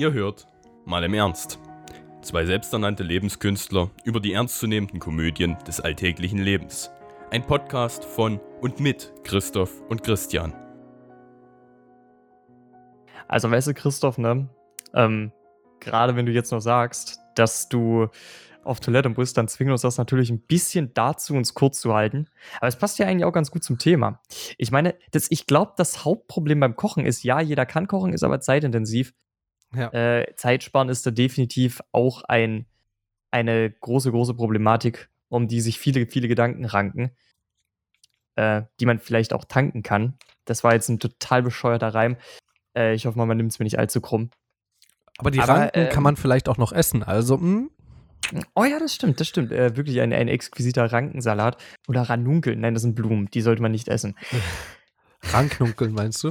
Ihr hört mal im Ernst. Zwei selbsternannte Lebenskünstler über die ernstzunehmenden Komödien des alltäglichen Lebens. Ein Podcast von und mit Christoph und Christian. Also weißt du, Christoph, ne? Ähm, Gerade wenn du jetzt noch sagst, dass du auf Toilette musst, dann zwingen uns das natürlich ein bisschen dazu, uns kurz zu halten. Aber es passt ja eigentlich auch ganz gut zum Thema. Ich meine, das, ich glaube, das Hauptproblem beim Kochen ist, ja, jeder kann kochen, ist aber zeitintensiv. Ja. Äh, Zeitsparen ist da definitiv auch ein, eine große, große Problematik, um die sich viele, viele Gedanken ranken, äh, die man vielleicht auch tanken kann. Das war jetzt ein total bescheuerter Reim. Äh, ich hoffe mal, man nimmt es mir nicht allzu krumm. Aber die Aber, Ranken kann ähm, man vielleicht auch noch essen. Also, mh. Hm? Oh ja, das stimmt, das stimmt. Äh, wirklich ein, ein exquisiter Rankensalat. Oder Ranunkel. Nein, das sind Blumen. Die sollte man nicht essen. Ranknunkeln, meinst du?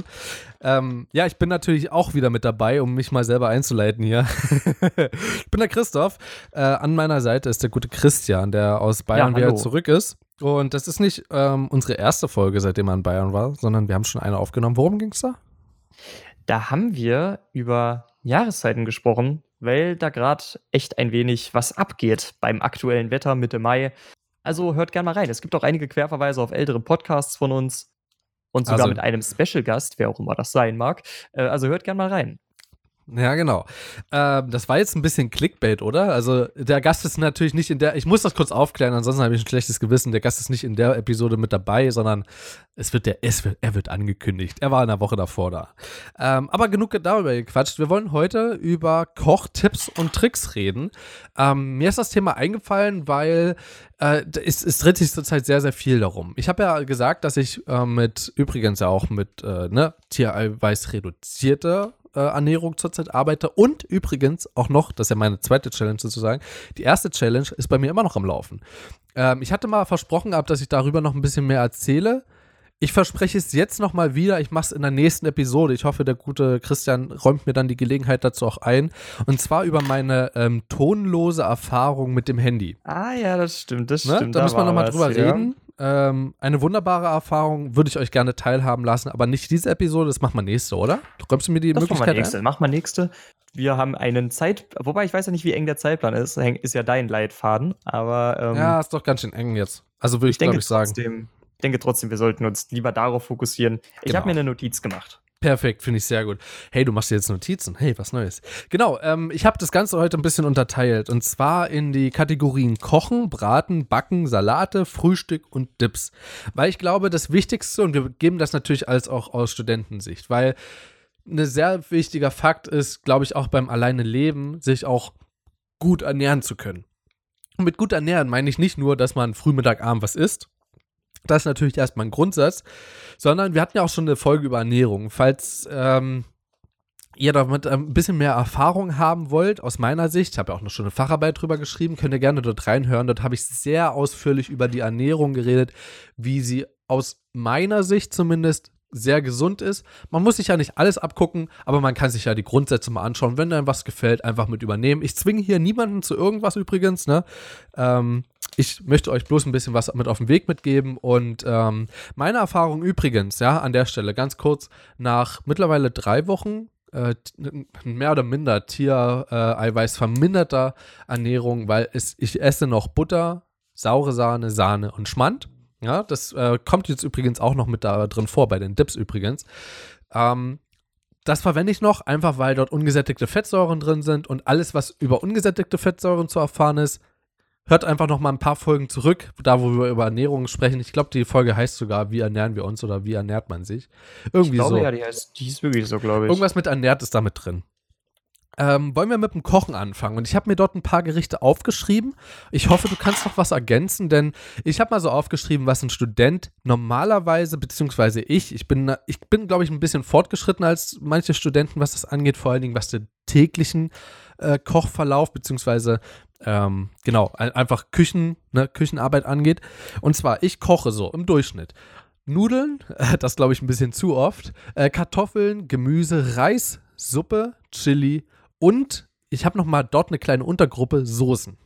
Ähm, ja, ich bin natürlich auch wieder mit dabei, um mich mal selber einzuleiten hier. ich bin der Christoph. Äh, an meiner Seite ist der gute Christian, der aus Bayern ja, wieder zurück ist. Und das ist nicht ähm, unsere erste Folge, seitdem er in Bayern war, sondern wir haben schon eine aufgenommen. Worum ging es da? Da haben wir über Jahreszeiten gesprochen, weil da gerade echt ein wenig was abgeht beim aktuellen Wetter Mitte Mai. Also hört gerne mal rein. Es gibt auch einige Querverweise auf ältere Podcasts von uns und sogar also, mit einem Special-Gast, wer auch immer das sein mag. Äh, also hört gerne mal rein. Ja, genau. Ähm, das war jetzt ein bisschen Clickbait, oder? Also der Gast ist natürlich nicht in der, ich muss das kurz aufklären, ansonsten habe ich ein schlechtes Gewissen. Der Gast ist nicht in der Episode mit dabei, sondern es wird der, es wird, er wird angekündigt. Er war in der Woche davor da. Ähm, aber genug darüber gequatscht. Wir wollen heute über Kochtipps und Tricks reden. Ähm, mir ist das Thema eingefallen, weil äh, es, es dreht sich zurzeit sehr, sehr viel darum. Ich habe ja gesagt, dass ich äh, mit, übrigens ja auch mit äh, ne, Tiereiweiß reduzierte äh, Ernährung zurzeit arbeite. Und übrigens auch noch, das ist ja meine zweite Challenge sozusagen, die erste Challenge ist bei mir immer noch am Laufen. Ähm, ich hatte mal versprochen gehabt, dass ich darüber noch ein bisschen mehr erzähle. Ich verspreche es jetzt nochmal wieder. Ich mache es in der nächsten Episode. Ich hoffe, der gute Christian räumt mir dann die Gelegenheit dazu auch ein. Und zwar über meine ähm, tonlose Erfahrung mit dem Handy. Ah ja, das stimmt, das ne? stimmt. Da, da müssen wir nochmal drüber ja. reden. Ähm, eine wunderbare Erfahrung, würde ich euch gerne teilhaben lassen, aber nicht diese Episode, das machen wir nächste, oder? Du räumst mir die das Möglichkeit machen wir nächste. Ein? Machen wir nächste. Wir haben einen Zeit, wobei ich weiß ja nicht, wie eng der Zeitplan ist, ist ja dein Leitfaden, aber ähm, Ja, ist doch ganz schön eng jetzt. Also würde ich, ich glaube ich sagen. Trotzdem, ich denke trotzdem, wir sollten uns lieber darauf fokussieren. Ich genau. habe mir eine Notiz gemacht. Perfekt, finde ich sehr gut. Hey, du machst dir jetzt Notizen. Hey, was Neues. Genau, ähm, ich habe das Ganze heute ein bisschen unterteilt. Und zwar in die Kategorien Kochen, Braten, Backen, Salate, Frühstück und Dips. Weil ich glaube, das Wichtigste, und wir geben das natürlich als auch aus Studentensicht, weil ein sehr wichtiger Fakt ist, glaube ich, auch beim alleine Leben, sich auch gut ernähren zu können. Und mit gut ernähren meine ich nicht nur, dass man früh, Mittag, Abend was isst, das ist natürlich erstmal ein Grundsatz, sondern wir hatten ja auch schon eine Folge über Ernährung. Falls ähm, ihr damit ein bisschen mehr Erfahrung haben wollt, aus meiner Sicht, ich habe ja auch noch schon eine Facharbeit drüber geschrieben, könnt ihr gerne dort reinhören. Dort habe ich sehr ausführlich über die Ernährung geredet, wie sie aus meiner Sicht zumindest sehr gesund ist. Man muss sich ja nicht alles abgucken, aber man kann sich ja die Grundsätze mal anschauen. Wenn einem was gefällt, einfach mit übernehmen. Ich zwinge hier niemanden zu irgendwas übrigens. Ne? Ähm, ich möchte euch bloß ein bisschen was mit auf den Weg mitgeben. Und ähm, meine Erfahrung übrigens, ja, an der Stelle ganz kurz, nach mittlerweile drei Wochen äh, mehr oder minder Tiereiweiß äh, verminderter Ernährung, weil es, ich esse noch Butter, saure Sahne, Sahne und Schmand. Ja, das äh, kommt jetzt übrigens auch noch mit da drin vor, bei den Dips übrigens. Ähm, das verwende ich noch, einfach weil dort ungesättigte Fettsäuren drin sind und alles, was über ungesättigte Fettsäuren zu erfahren ist, hört einfach noch mal ein paar Folgen zurück, da wo wir über Ernährung sprechen. Ich glaube, die Folge heißt sogar, wie ernähren wir uns oder wie ernährt man sich. Irgendwie ich glaube, so. ja, die, heißt, die ist wirklich so, glaube ich. Irgendwas mit ernährt ist damit drin. Ähm, wollen wir mit dem Kochen anfangen? Und ich habe mir dort ein paar Gerichte aufgeschrieben. Ich hoffe, du kannst noch was ergänzen, denn ich habe mal so aufgeschrieben, was ein Student normalerweise, beziehungsweise ich, ich bin, ich bin, glaube ich, ein bisschen fortgeschritten als manche Studenten, was das angeht, vor allen Dingen was den täglichen äh, Kochverlauf, beziehungsweise ähm, genau, einfach Küchen, ne, Küchenarbeit angeht. Und zwar, ich koche so im Durchschnitt. Nudeln, äh, das glaube ich ein bisschen zu oft, äh, Kartoffeln, Gemüse, Reis, Suppe, Chili und ich habe noch mal dort eine kleine Untergruppe Soßen.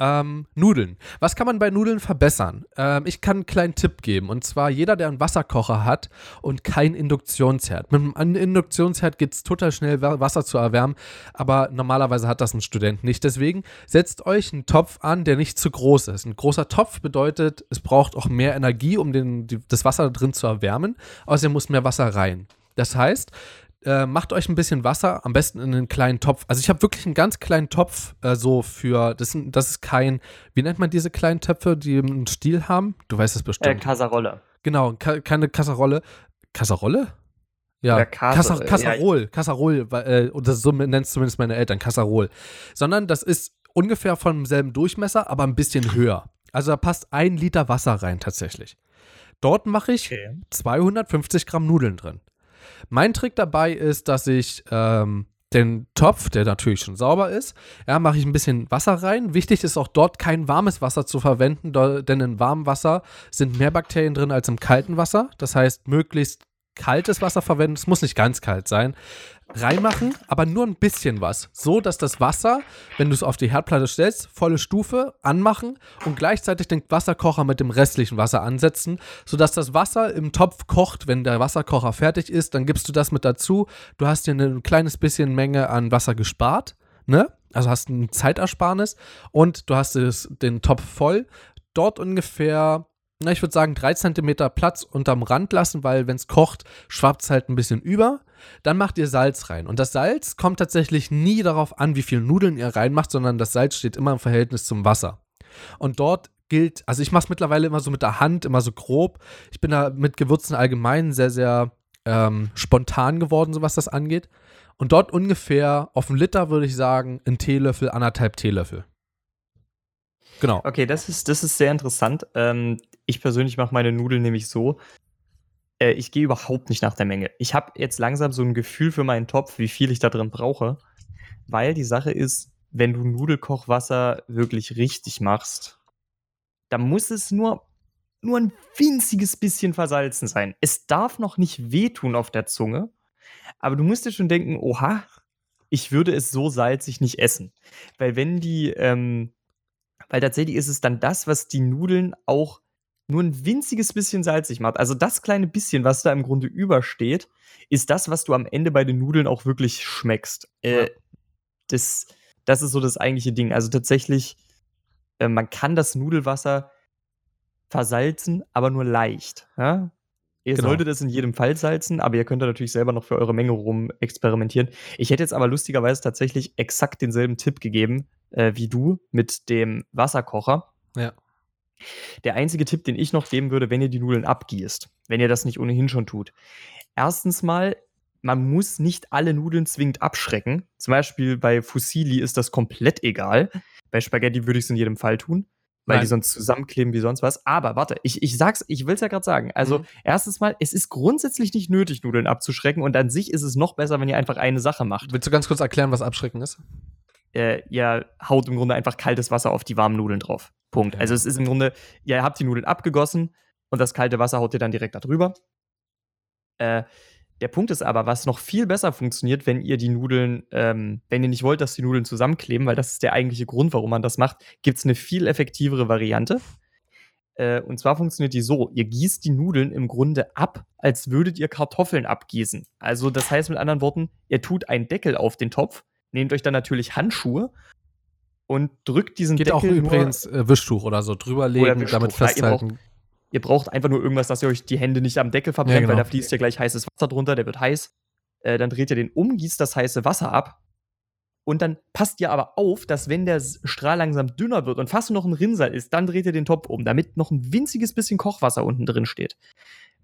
Ähm, Nudeln. Was kann man bei Nudeln verbessern? Ähm, ich kann einen kleinen Tipp geben. Und zwar, jeder, der einen Wasserkocher hat und kein Induktionsherd. Mit einem Induktionsherd geht es total schnell, Wasser zu erwärmen. Aber normalerweise hat das ein Student nicht. Deswegen setzt euch einen Topf an, der nicht zu groß ist. Ein großer Topf bedeutet, es braucht auch mehr Energie, um den, die, das Wasser drin zu erwärmen. Außerdem muss mehr Wasser rein. Das heißt, äh, macht euch ein bisschen Wasser, am besten in einen kleinen Topf. Also ich habe wirklich einen ganz kleinen Topf, äh, so für, das, das ist kein, wie nennt man diese kleinen Töpfe, die einen Stiel haben? Du weißt es bestimmt. Äh, Kasserolle. Genau, ka keine Kasserolle. Kasserolle? Ja, Kasse, Kasserol, ja. Kasserol, äh, das so nennt zumindest meine Eltern, Kasserol. Sondern das ist ungefähr vom selben Durchmesser, aber ein bisschen höher. Also da passt ein Liter Wasser rein tatsächlich. Dort mache ich okay. 250 Gramm Nudeln drin. Mein Trick dabei ist, dass ich ähm, den Topf, der natürlich schon sauber ist, ja, mache ich ein bisschen Wasser rein. Wichtig ist auch dort kein warmes Wasser zu verwenden, denn in warmem Wasser sind mehr Bakterien drin als im kalten Wasser. Das heißt, möglichst kaltes Wasser verwenden. Es muss nicht ganz kalt sein reinmachen, aber nur ein bisschen was. So, dass das Wasser, wenn du es auf die Herdplatte stellst, volle Stufe anmachen und gleichzeitig den Wasserkocher mit dem restlichen Wasser ansetzen, sodass das Wasser im Topf kocht. Wenn der Wasserkocher fertig ist, dann gibst du das mit dazu. Du hast dir ein kleines bisschen Menge an Wasser gespart, ne? Also hast ein Zeitersparnis und du hast es, den Topf voll. Dort ungefähr na, ich würde sagen, drei Zentimeter Platz unterm Rand lassen, weil wenn es kocht, schwappt es halt ein bisschen über. Dann macht ihr Salz rein. Und das Salz kommt tatsächlich nie darauf an, wie viel Nudeln ihr reinmacht, sondern das Salz steht immer im Verhältnis zum Wasser. Und dort gilt, also ich mache es mittlerweile immer so mit der Hand, immer so grob. Ich bin da mit Gewürzen allgemein sehr, sehr ähm, spontan geworden, so was das angeht. Und dort ungefähr auf einen Liter würde ich sagen, ein Teelöffel, anderthalb Teelöffel. Genau. Okay, das ist, das ist sehr interessant. Ähm, ich persönlich mache meine Nudeln nämlich so, äh, ich gehe überhaupt nicht nach der Menge. Ich habe jetzt langsam so ein Gefühl für meinen Topf, wie viel ich da drin brauche. Weil die Sache ist, wenn du Nudelkochwasser wirklich richtig machst, dann muss es nur, nur ein winziges bisschen versalzen sein. Es darf noch nicht wehtun auf der Zunge, aber du musst dir schon denken, oha, ich würde es so salzig nicht essen. Weil wenn die, ähm, weil tatsächlich ist es dann das, was die Nudeln auch nur ein winziges bisschen salzig macht. Also das kleine bisschen, was da im Grunde übersteht, ist das, was du am Ende bei den Nudeln auch wirklich schmeckst. Äh, das, das ist so das eigentliche Ding. Also tatsächlich, äh, man kann das Nudelwasser versalzen, aber nur leicht. Ja? Ihr genau. solltet es in jedem Fall salzen, aber ihr könnt da natürlich selber noch für eure Menge rum experimentieren. Ich hätte jetzt aber lustigerweise tatsächlich exakt denselben Tipp gegeben äh, wie du mit dem Wasserkocher. Ja. Der einzige Tipp, den ich noch geben würde, wenn ihr die Nudeln abgießt, wenn ihr das nicht ohnehin schon tut. Erstens mal, man muss nicht alle Nudeln zwingend abschrecken. Zum Beispiel bei Fusilli ist das komplett egal. Bei Spaghetti würde ich es in jedem Fall tun, weil Nein. die sonst zusammenkleben wie sonst was. Aber warte, ich, ich sag's, ich will's ja gerade sagen. Also, mhm. erstens mal, es ist grundsätzlich nicht nötig, Nudeln abzuschrecken und an sich ist es noch besser, wenn ihr einfach eine Sache macht. Willst du ganz kurz erklären, was Abschrecken ist? Äh, ihr haut im Grunde einfach kaltes Wasser auf die warmen Nudeln drauf. Punkt. Also es ist im Grunde, ihr habt die Nudeln abgegossen und das kalte Wasser haut ihr dann direkt da drüber. Äh, der Punkt ist aber, was noch viel besser funktioniert, wenn ihr die Nudeln, ähm, wenn ihr nicht wollt, dass die Nudeln zusammenkleben, weil das ist der eigentliche Grund, warum man das macht, gibt es eine viel effektivere Variante. Äh, und zwar funktioniert die so: Ihr gießt die Nudeln im Grunde ab, als würdet ihr Kartoffeln abgießen. Also, das heißt mit anderen Worten, ihr tut einen Deckel auf den Topf, nehmt euch dann natürlich Handschuhe und drückt diesen Geht Deckel auch übrigens äh, Wischtuch oder so drüberlegen, oder damit festhalten. Ja, ihr, braucht, ihr, braucht, einfach nur irgendwas, dass ihr euch die Hände nicht am Deckel verbrennt, ja, genau. weil da fließt ja gleich heißes Wasser drunter, der wird heiß. Äh, dann dreht ihr den um, gießt das heiße Wasser ab. Und dann passt ihr aber auf, dass wenn der Strahl langsam dünner wird und fast nur noch ein Rinnsal ist, dann dreht ihr den Topf um, damit noch ein winziges bisschen Kochwasser unten drin steht.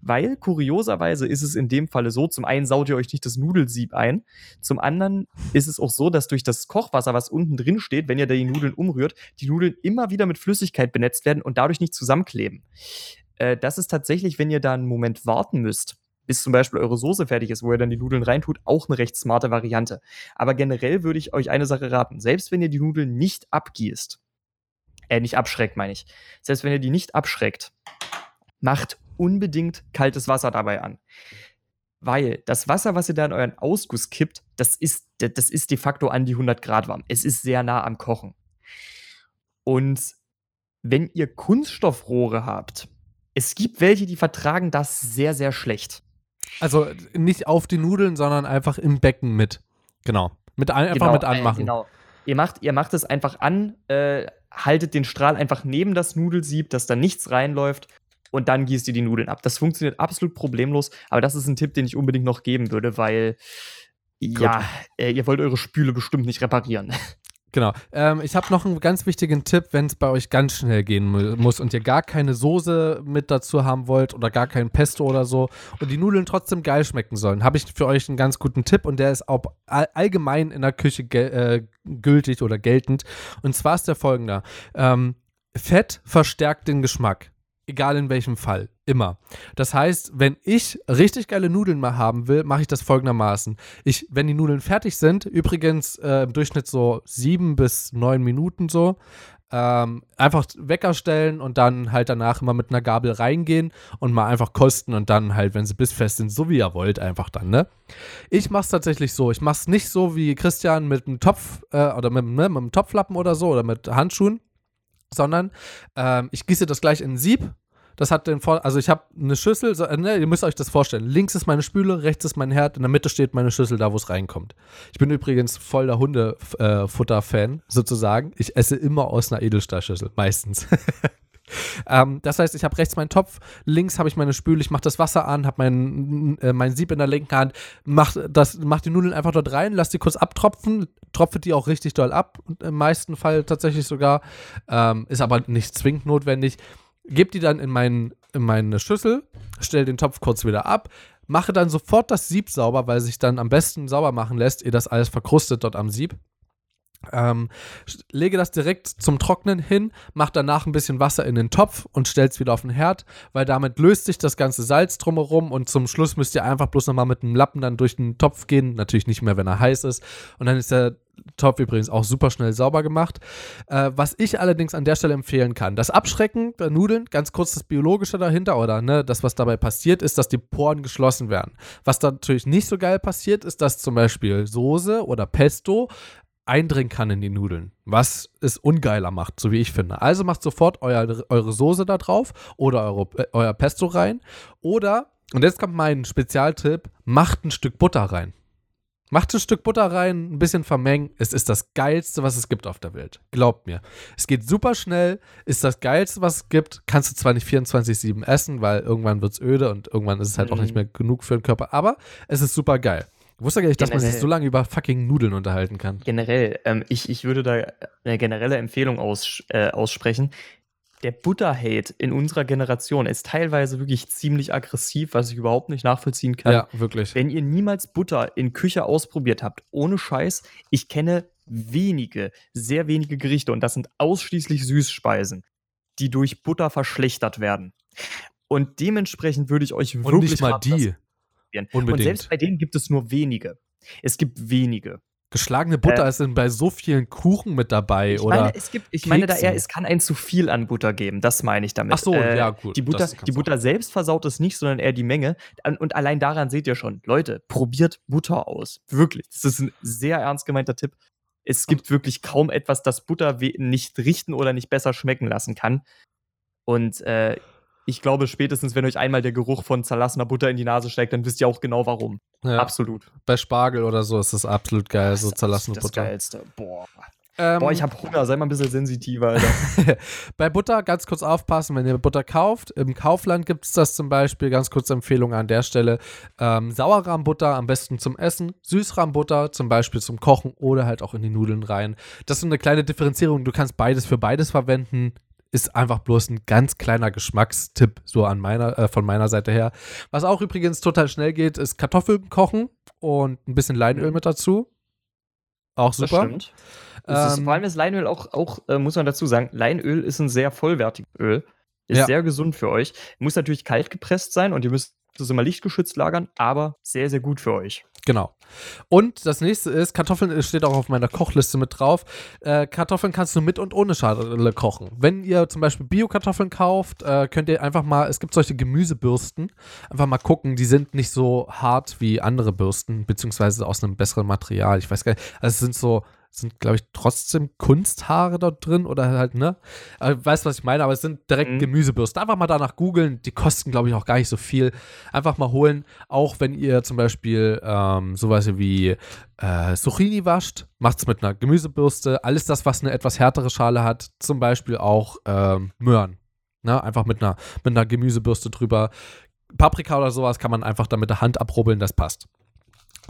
Weil kurioserweise ist es in dem Falle so, zum einen saut ihr euch nicht das Nudelsieb ein, zum anderen ist es auch so, dass durch das Kochwasser, was unten drin steht, wenn ihr da die Nudeln umrührt, die Nudeln immer wieder mit Flüssigkeit benetzt werden und dadurch nicht zusammenkleben. Äh, das ist tatsächlich, wenn ihr da einen Moment warten müsst, bis zum Beispiel eure Soße fertig ist, wo ihr dann die Nudeln reintut, auch eine recht smarte Variante. Aber generell würde ich euch eine Sache raten. Selbst wenn ihr die Nudeln nicht abgießt, äh, nicht abschreckt, meine ich. Selbst wenn ihr die nicht abschreckt, macht unbedingt kaltes Wasser dabei an. Weil das Wasser, was ihr da in euren Ausguss kippt, das ist, das ist de facto an die 100 Grad warm. Es ist sehr nah am Kochen. Und wenn ihr Kunststoffrohre habt, es gibt welche, die vertragen das sehr, sehr schlecht. Also nicht auf die Nudeln, sondern einfach im Becken mit. Genau. Mit ein, einfach genau, mit anmachen. Äh, genau. Ihr macht, ihr macht es einfach an, äh, haltet den Strahl einfach neben das Nudelsieb, dass da nichts reinläuft und dann gießt ihr die Nudeln ab. Das funktioniert absolut problemlos, aber das ist ein Tipp, den ich unbedingt noch geben würde, weil ja, äh, ihr wollt eure Spüle bestimmt nicht reparieren. Genau. Ähm, ich habe noch einen ganz wichtigen Tipp, wenn es bei euch ganz schnell gehen mu muss und ihr gar keine Soße mit dazu haben wollt oder gar kein Pesto oder so und die Nudeln trotzdem geil schmecken sollen, habe ich für euch einen ganz guten Tipp und der ist auch all allgemein in der Küche äh, gültig oder geltend. Und zwar ist der folgende. Ähm, Fett verstärkt den Geschmack. Egal in welchem Fall. Immer. Das heißt, wenn ich richtig geile Nudeln mal haben will, mache ich das folgendermaßen. Ich, wenn die Nudeln fertig sind, übrigens äh, im Durchschnitt so sieben bis neun Minuten so, ähm, einfach Wecker stellen und dann halt danach immer mit einer Gabel reingehen und mal einfach kosten und dann halt, wenn sie bissfest sind, so wie ihr wollt, einfach dann, ne? Ich mach's tatsächlich so. Ich mach's nicht so wie Christian mit einem Topf äh, oder mit, ne, mit einem Topflappen oder so oder mit Handschuhen sondern ähm, ich gieße das gleich in ein Sieb. Das hat den Vor also ich habe eine Schüssel, so, ne, ihr müsst euch das vorstellen. Links ist meine Spüle, rechts ist mein Herd, in der Mitte steht meine Schüssel, da wo es reinkommt. Ich bin übrigens voll der Hundefutter-Fan, sozusagen. Ich esse immer aus einer Edelstahlschüssel, meistens. Ähm, das heißt, ich habe rechts meinen Topf, links habe ich meine Spüle, ich mache das Wasser an, habe mein, äh, mein Sieb in der linken Hand, mache mach die Nudeln einfach dort rein, lass die kurz abtropfen, tropfe die auch richtig doll ab, im meisten Fall tatsächlich sogar, ähm, ist aber nicht zwingend notwendig. Gebe die dann in, mein, in meine Schüssel, stelle den Topf kurz wieder ab, mache dann sofort das Sieb sauber, weil sich dann am besten sauber machen lässt, ihr das alles verkrustet dort am Sieb. Ähm, lege das direkt zum Trocknen hin, mach danach ein bisschen Wasser in den Topf und stell's wieder auf den Herd, weil damit löst sich das ganze Salz drumherum und zum Schluss müsst ihr einfach bloß nochmal mit dem Lappen dann durch den Topf gehen. Natürlich nicht mehr, wenn er heiß ist. Und dann ist der Topf übrigens auch super schnell sauber gemacht. Äh, was ich allerdings an der Stelle empfehlen kann, das Abschrecken der Nudeln, ganz kurz das Biologische dahinter oder ne, das, was dabei passiert, ist, dass die Poren geschlossen werden. Was da natürlich nicht so geil passiert, ist, dass zum Beispiel Soße oder Pesto eindringen kann in die Nudeln, was es ungeiler macht, so wie ich finde. Also macht sofort euer, eure Soße da drauf oder eure, äh, euer Pesto rein oder, und jetzt kommt mein Spezialtipp, macht ein Stück Butter rein. Macht ein Stück Butter rein, ein bisschen vermengen. Es ist das Geilste, was es gibt auf der Welt. Glaubt mir. Es geht super schnell, ist das Geilste, was es gibt. Kannst du zwar nicht 24-7 essen, weil irgendwann wird es öde und irgendwann ist es halt mhm. auch nicht mehr genug für den Körper, aber es ist super geil. Ich wusste gar nicht, dass man sich so lange über fucking Nudeln unterhalten kann. Generell, ähm, ich, ich würde da eine generelle Empfehlung aus, äh, aussprechen. Der Butter-Hate in unserer Generation ist teilweise wirklich ziemlich aggressiv, was ich überhaupt nicht nachvollziehen kann. Ja, wirklich. Wenn ihr niemals Butter in Küche ausprobiert habt, ohne Scheiß, ich kenne wenige, sehr wenige Gerichte und das sind ausschließlich Süßspeisen, die durch Butter verschlechtert werden. Und dementsprechend würde ich euch und wirklich nicht mal die ausprobieren. Unbedingt. Und selbst bei denen gibt es nur wenige. Es gibt wenige. Geschlagene Butter äh, ist denn bei so vielen Kuchen mit dabei, ich oder? Meine, es gibt, ich Keksen. meine da eher, es kann ein zu viel an Butter geben, das meine ich damit. Ach so, äh, ja, gut. Die Butter, die Butter selbst versaut es nicht, sondern eher die Menge. Und allein daran seht ihr schon, Leute, probiert Butter aus. Wirklich. Das ist ein sehr ernst gemeinter Tipp. Es gibt wirklich kaum etwas, das Butter nicht richten oder nicht besser schmecken lassen kann. Und äh, ich glaube, spätestens, wenn euch einmal der Geruch von zerlassener Butter in die Nase steigt, dann wisst ihr auch genau warum. Ja. Absolut. Bei Spargel oder so ist das absolut geil, das so zerlassene das Butter. Das Geilste. Boah. Ähm, Boah, ich hab Hunger, sei mal ein bisschen sensitiver, Alter. Bei Butter ganz kurz aufpassen, wenn ihr Butter kauft. Im Kaufland gibt es das zum Beispiel, ganz kurze Empfehlung an der Stelle. Ähm, Sauerrahmbutter am besten zum Essen, Süßrahmbutter zum Beispiel zum Kochen oder halt auch in die Nudeln rein. Das ist eine kleine Differenzierung. Du kannst beides für beides verwenden ist einfach bloß ein ganz kleiner Geschmackstipp, so an meiner, äh, von meiner Seite her. Was auch übrigens total schnell geht, ist Kartoffeln kochen und ein bisschen Leinöl mit dazu. Auch super. Das stimmt. Das ist, ähm, vor allem ist Leinöl auch, auch äh, muss man dazu sagen, Leinöl ist ein sehr vollwertiges Öl. Ist ja. sehr gesund für euch. Muss natürlich kalt gepresst sein und ihr müsst es immer lichtgeschützt lagern, aber sehr, sehr gut für euch. Genau. Und das nächste ist, Kartoffeln steht auch auf meiner Kochliste mit drauf. Äh, Kartoffeln kannst du mit und ohne Schale kochen. Wenn ihr zum Beispiel Bio-Kartoffeln kauft, äh, könnt ihr einfach mal, es gibt solche Gemüsebürsten, einfach mal gucken, die sind nicht so hart wie andere Bürsten, beziehungsweise aus einem besseren Material. Ich weiß gar nicht, also es sind so sind, glaube ich, trotzdem Kunsthaare dort drin oder halt, ne? Also, weißt du, was ich meine? Aber es sind direkt Mhm. Gemüsebürsten. Einfach mal danach googeln. Die kosten, glaube ich, auch gar nicht so viel. Einfach mal holen. Auch wenn ihr zum Beispiel ähm, sowas wie äh, Zucchini wascht, macht es mit einer Gemüsebürste. Alles das, was eine etwas härtere Schale hat, zum Beispiel auch ähm, Möhren. Ne? Einfach mit einer, mit einer Gemüsebürste drüber. Paprika oder sowas kann man einfach dann mit der Hand abrubbeln, das passt.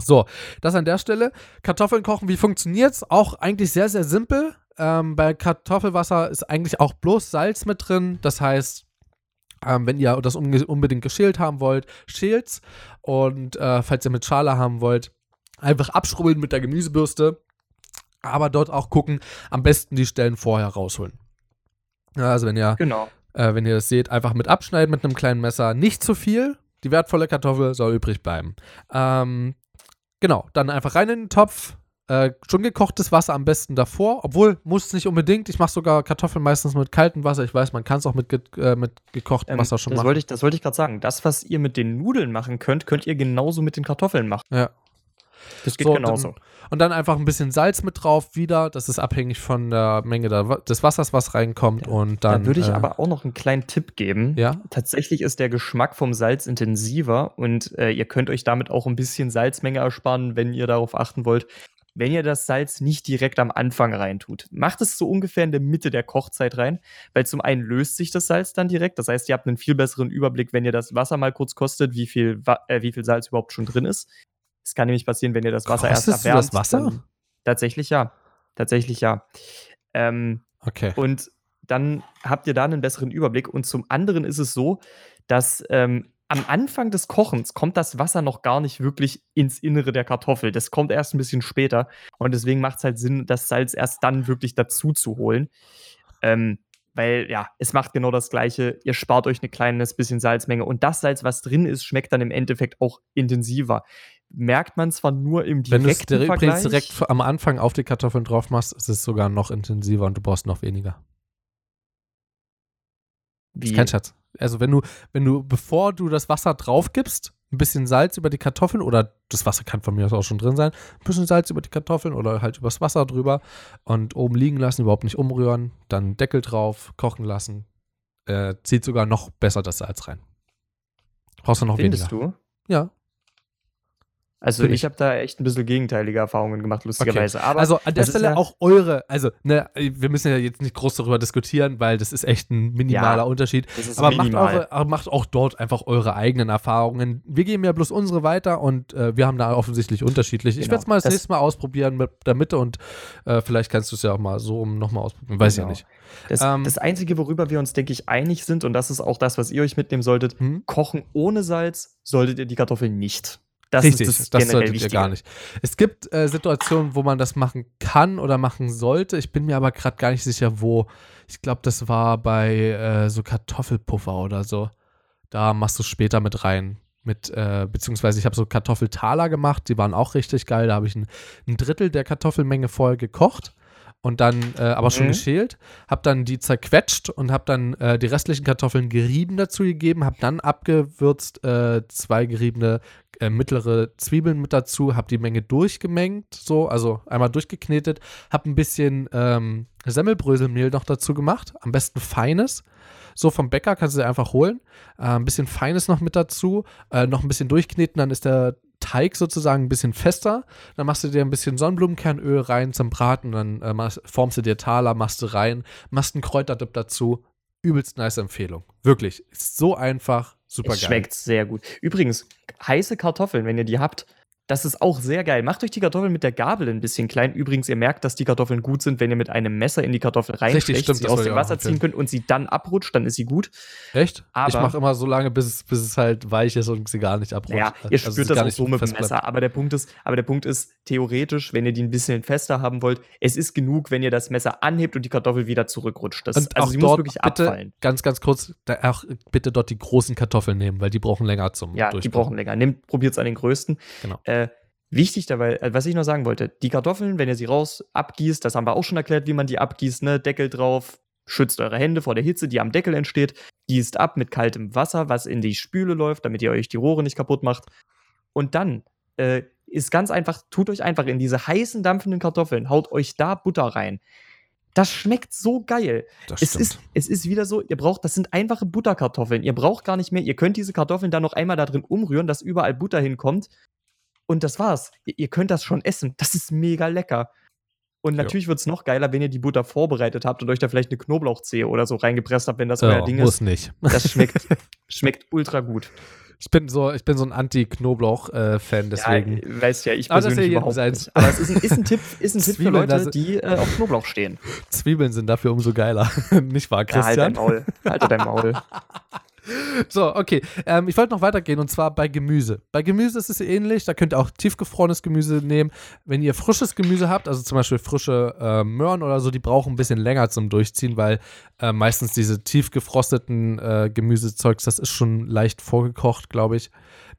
So, das an der Stelle. Kartoffeln kochen, wie funktioniert's? Auch eigentlich sehr, sehr simpel. Ähm, bei Kartoffelwasser ist eigentlich auch bloß Salz mit drin. Das heißt, ähm, wenn ihr das unbedingt geschält haben wollt, schält's. Und äh, falls ihr mit Schale haben wollt, einfach abschrubbeln mit der Gemüsebürste. Aber dort auch gucken, am besten die Stellen vorher rausholen. Ja, also wenn ihr Genau. äh, wenn ihr das seht, einfach mit abschneiden mit einem kleinen Messer. Nicht zu viel. Die wertvolle Kartoffel soll übrig bleiben. Ähm, genau, dann einfach rein in den Topf. Äh, schon gekochtes Wasser am besten davor. Obwohl, muss nicht unbedingt. Ich mache sogar Kartoffeln meistens mit kaltem Wasser. Ich weiß, man kann es auch mit, ge äh, mit gekochtem Ähm, Wasser schon das machen. wollte ich, das wollte ich gerade sagen. Das, was ihr mit den Nudeln machen könnt, könnt ihr genauso mit den Kartoffeln machen. Ja. Das geht So, genauso. Dann, und dann einfach ein bisschen Salz mit drauf wieder. Das ist abhängig von der Menge der, des Wassers, was reinkommt. und dann. da würde ich äh, aber auch noch einen kleinen Tipp geben. Ja. Tatsächlich ist der Geschmack vom Salz intensiver und äh, ihr könnt euch damit auch ein bisschen Salzmenge ersparen, wenn ihr darauf achten wollt. Wenn ihr das Salz nicht direkt am Anfang reintut, macht es so ungefähr in der Mitte der Kochzeit rein, weil zum einen löst sich das Salz dann direkt. Das heißt, ihr habt einen viel besseren Überblick, wenn ihr das Wasser mal kurz kostet, wie viel, äh, wie viel Salz überhaupt schon drin ist. Es kann nämlich passieren, wenn ihr das Wasser erst Kostest du erwärmt. das Wasser? Tatsächlich ja. Tatsächlich ja. Ähm, Okay. und dann habt ihr da einen besseren Überblick. Und zum anderen ist es so, dass ähm, am Anfang des Kochens kommt das Wasser noch gar nicht wirklich ins Innere der Kartoffel. Das kommt erst ein bisschen später. Und deswegen macht es halt Sinn, das Salz erst dann wirklich dazu zu holen. Ähm, weil ja, es macht genau das Gleiche. Ihr spart euch ein kleines bisschen Salzmenge. Und das Salz, was drin ist, schmeckt dann im Endeffekt auch intensiver. Merkt man zwar nur im Wenn du es direkten direkt, Vergleich. direkt am Anfang auf die Kartoffeln drauf machst, ist es sogar noch intensiver und du brauchst noch weniger. wie, Kein Schatz. Also wenn du, wenn du, bevor du das Wasser drauf gibst, ein bisschen Salz über die Kartoffeln oder das Wasser kann von mir aus auch schon drin sein, ein bisschen Salz über die Kartoffeln oder halt übers Wasser drüber und oben liegen lassen, überhaupt nicht umrühren, dann Deckel drauf, kochen lassen, äh, zieht sogar noch besser das Salz rein. Brauchst du noch findest weniger. du? Ja. Also Find ich ich. habe da echt ein bisschen gegenteilige Erfahrungen gemacht, lustigerweise. Aber also an der Stelle ja- auch eure, also ne, wir müssen ja jetzt nicht groß darüber diskutieren, weil das ist echt ein minimaler Ja, Unterschied. Aber macht, minimal. eure, aber macht auch dort einfach eure eigenen Erfahrungen. Wir geben ja bloß unsere weiter und äh, wir haben da offensichtlich unterschiedlich. Ich Genau. werde es mal das, Das- nächste Mal ausprobieren mit der Mitte und äh, vielleicht kannst du es ja auch mal so nochmal ausprobieren. Weiß Genau. ja nicht. Das, Ähm, das Einzige, worüber wir uns, denke ich, einig sind, und das ist auch das, was ihr euch mitnehmen solltet, Hm? kochen ohne Salz solltet ihr die Kartoffeln nicht. Das Richtig, ist das, das solltet ihr gar nicht. Es gibt äh, Situationen, wo man das machen kann oder machen sollte. Ich bin mir aber gerade gar nicht sicher, wo. Ich glaube, das war bei äh, so Kartoffelpuffer oder so. Da machst du später mit rein. Mit, äh, beziehungsweise ich habe so Kartoffeltaler gemacht, die waren auch richtig geil. Da habe ich ein, ein Drittel der Kartoffelmenge vorher gekocht und dann äh, aber schon Mhm. geschält, habe dann die zerquetscht und habe dann äh, die restlichen Kartoffeln gerieben dazu gegeben, habe dann abgewürzt äh, zwei geriebene äh, mittlere Zwiebeln mit dazu, habe die Menge durchgemengt, so, also einmal durchgeknetet, habe ein bisschen ähm, Semmelbröselmehl noch dazu gemacht, am besten feines. So vom Bäcker kannst du dir einfach holen. Äh, ein bisschen feines noch mit dazu, äh, noch ein bisschen durchkneten, dann ist der Teig sozusagen ein bisschen fester. Dann machst du dir ein bisschen Sonnenblumenkernöl rein zum Braten, dann äh, machst, formst du dir Taler, machst du rein, machst einen Kräuterdip dazu. Übelst nice Empfehlung. Wirklich. Ist so einfach, super Es geil. schmeckt sehr gut. Übrigens, heiße Kartoffeln, wenn ihr die habt, das ist auch sehr geil. Macht euch die Kartoffeln mit der Gabel ein bisschen klein. Übrigens, ihr merkt, dass die Kartoffeln gut sind, wenn ihr mit einem Messer in die Kartoffel reinstecht, stimmt, sie aus dem ich Wasser ziehen könnt und sie dann abrutscht, dann ist sie gut. Echt? ich Aber- mache immer so lange, bis es, bis es halt weich ist und sie gar nicht abrutscht. Ja, Also ihr es spürt das auch so mit dem. Messer. Aber der Punkt ist, aber der Punkt ist, theoretisch, wenn ihr die ein bisschen fester haben wollt, es ist genug, wenn ihr das Messer anhebt und die Kartoffel wieder zurückrutscht. Das, Und also sie muss wirklich bitte, abfallen. ganz, ganz kurz, da auch bitte dort die großen Kartoffeln nehmen, weil die brauchen länger zum Ja, die brauchen länger. Nehmt, probiert es an den größten. Genau. Äh, wichtig dabei, äh, was ich noch sagen wollte, die Kartoffeln, wenn ihr sie raus abgießt, das haben wir auch schon erklärt, wie man die abgießt, ne? Deckel drauf, schützt eure Hände vor der Hitze, die am Deckel entsteht, gießt ab mit kaltem Wasser, was in die Spüle läuft, damit ihr euch die Rohre nicht kaputt macht. Und dann äh, ist ganz einfach, tut euch einfach in diese heißen, dampfenden Kartoffeln, haut euch da Butter rein. Das schmeckt so geil. Das Es stimmt. ist, es ist wieder so, ihr braucht, das sind einfache Butterkartoffeln. Ihr braucht gar nicht mehr, ihr könnt diese Kartoffeln dann noch einmal da drin umrühren, dass überall Butter hinkommt. Und das war's. Ihr, ihr könnt das schon essen. Das ist mega lecker. Und natürlich wird's noch geiler, wenn ihr die Butter vorbereitet habt und euch da vielleicht eine Knoblauchzehe oder so reingepresst habt, wenn das euer Ja, Ding muss ist. nicht. Das schmeckt, schmeckt ultra gut. Ich bin so, ich bin so ein Anti-Knoblauch-Fan, deswegen. Ja, weißt ja, ich ja persönlich jedem überhaupt seins. nicht. Aber es ist ein, ist ein Tipp, ist ein Tipp für Leute, die äh, auf Knoblauch stehen. Zwiebeln sind dafür umso geiler. nicht wahr, Ja, halt dein Christian? Maul. Halt dein Maul. So, okay. Ähm, ich wollte noch weitergehen und zwar bei Gemüse. Bei Gemüse ist es ähnlich. Da könnt ihr auch tiefgefrorenes Gemüse nehmen. Wenn ihr frisches Gemüse habt, also zum Beispiel frische äh, Möhren oder so, die brauchen ein bisschen länger zum Durchziehen, weil äh, meistens diese tiefgefrosteten äh, Gemüsezeugs, das ist schon leicht vorgekocht, glaube ich.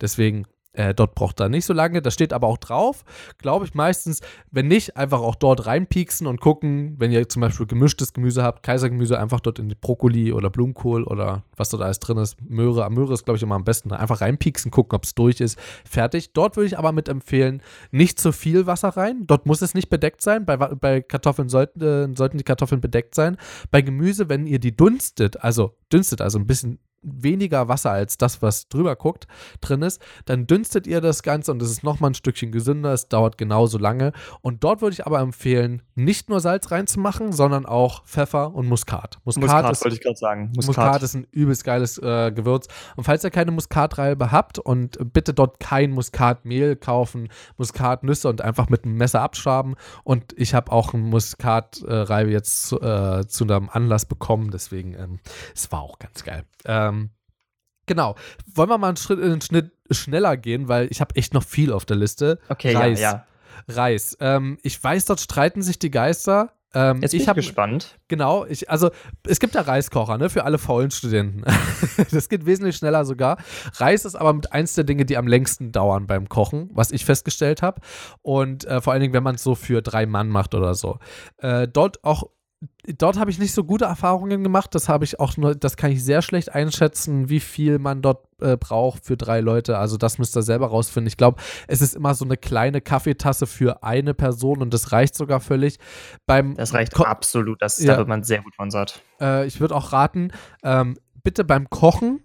Deswegen. Äh, dort braucht er nicht so lange. Das steht aber auch drauf. Glaube ich meistens. Wenn nicht, einfach auch dort reinpieksen und gucken, wenn ihr zum Beispiel gemischtes Gemüse habt, Kaisergemüse, einfach dort in die Brokkoli oder Blumenkohl oder was dort alles drin ist. Möhre, Möhre ist, glaube ich, immer am besten. Einfach reinpieksen, gucken, ob es durch ist. Fertig. Dort würde ich aber mit empfehlen, nicht zu viel Wasser rein. Dort muss es nicht bedeckt sein. Bei, bei Kartoffeln sollten, äh, sollten die Kartoffeln bedeckt sein. Bei Gemüse, wenn ihr die dunstet, also dünstet, also ein bisschen weniger Wasser als das, was drüber guckt, drin ist, dann dünstet ihr das Ganze und es ist nochmal ein Stückchen gesünder. Es dauert genauso lange. Und dort würde ich aber empfehlen, nicht nur Salz reinzumachen, sondern auch Pfeffer und Muskat. Muskat, Muskat ist wollte ich gerade sagen. Muskat. ist ein übelst geiles äh, Gewürz. Und falls ihr keine Muskatreibe habt und bitte dort kein Muskatmehl kaufen, Muskatnüsse und einfach mit einem Messer abschaben. Und ich habe auch eine Muskatreibe jetzt zu, äh, zu einem Anlass bekommen, deswegen, ähm, es war auch ganz geil. Ähm, genau. Wollen wir mal einen Schritt, einen Schnitt schneller gehen, weil ich habe echt noch viel auf der Liste. Okay, Reis. ja, ja. Reis. Ähm, ich weiß, dort streiten sich die Geister. Ähm, Jetzt bin ich ich habe gespannt. Genau, ich, also es gibt ja Reiskocher, ne, für alle faulen Studenten. das geht wesentlich schneller sogar. Reis ist aber mit eins der Dinge, die am längsten dauern beim Kochen, was ich festgestellt habe. Und äh, vor allen Dingen, wenn man es so für drei Mann macht oder so. Äh, dort auch. Dort habe ich nicht so gute Erfahrungen gemacht. Das habe ich auch nur, das kann ich sehr schlecht einschätzen, wie viel man dort äh, braucht für drei Leute. Also das müsst ihr selber rausfinden. Ich glaube, es ist immer so eine kleine Kaffeetasse für eine Person und das reicht sogar völlig. Beim Das reicht Ko- absolut. Das, Ja. Da wird man sehr gut von satt. äh, ich würde auch raten, ähm, bitte beim Kochen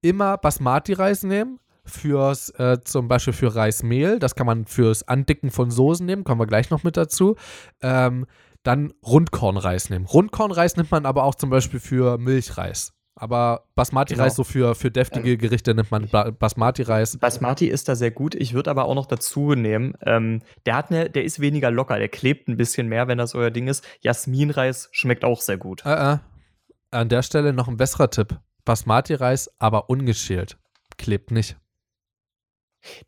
immer Basmati-Reis nehmen. Fürs, äh, zum Beispiel für Reismehl. Das kann man fürs Andicken von Soßen nehmen. Kommen wir gleich noch mit dazu. Ähm, dann Rundkornreis nehmen. Rundkornreis nimmt man aber auch zum Beispiel für Milchreis. Aber Basmati-Reis Genau. so für, für deftige Gerichte nimmt man Ba- Basmati-Reis. Basmati ist da sehr gut. Ich würde aber auch noch dazu nehmen, ähm, der, hat eine, der ist weniger locker. Der klebt ein bisschen mehr, wenn das euer Ding ist. Jasminreis schmeckt auch sehr gut. Äh, äh. An der Stelle noch ein besserer Tipp. Basmati-Reis, aber ungeschält. Klebt nicht.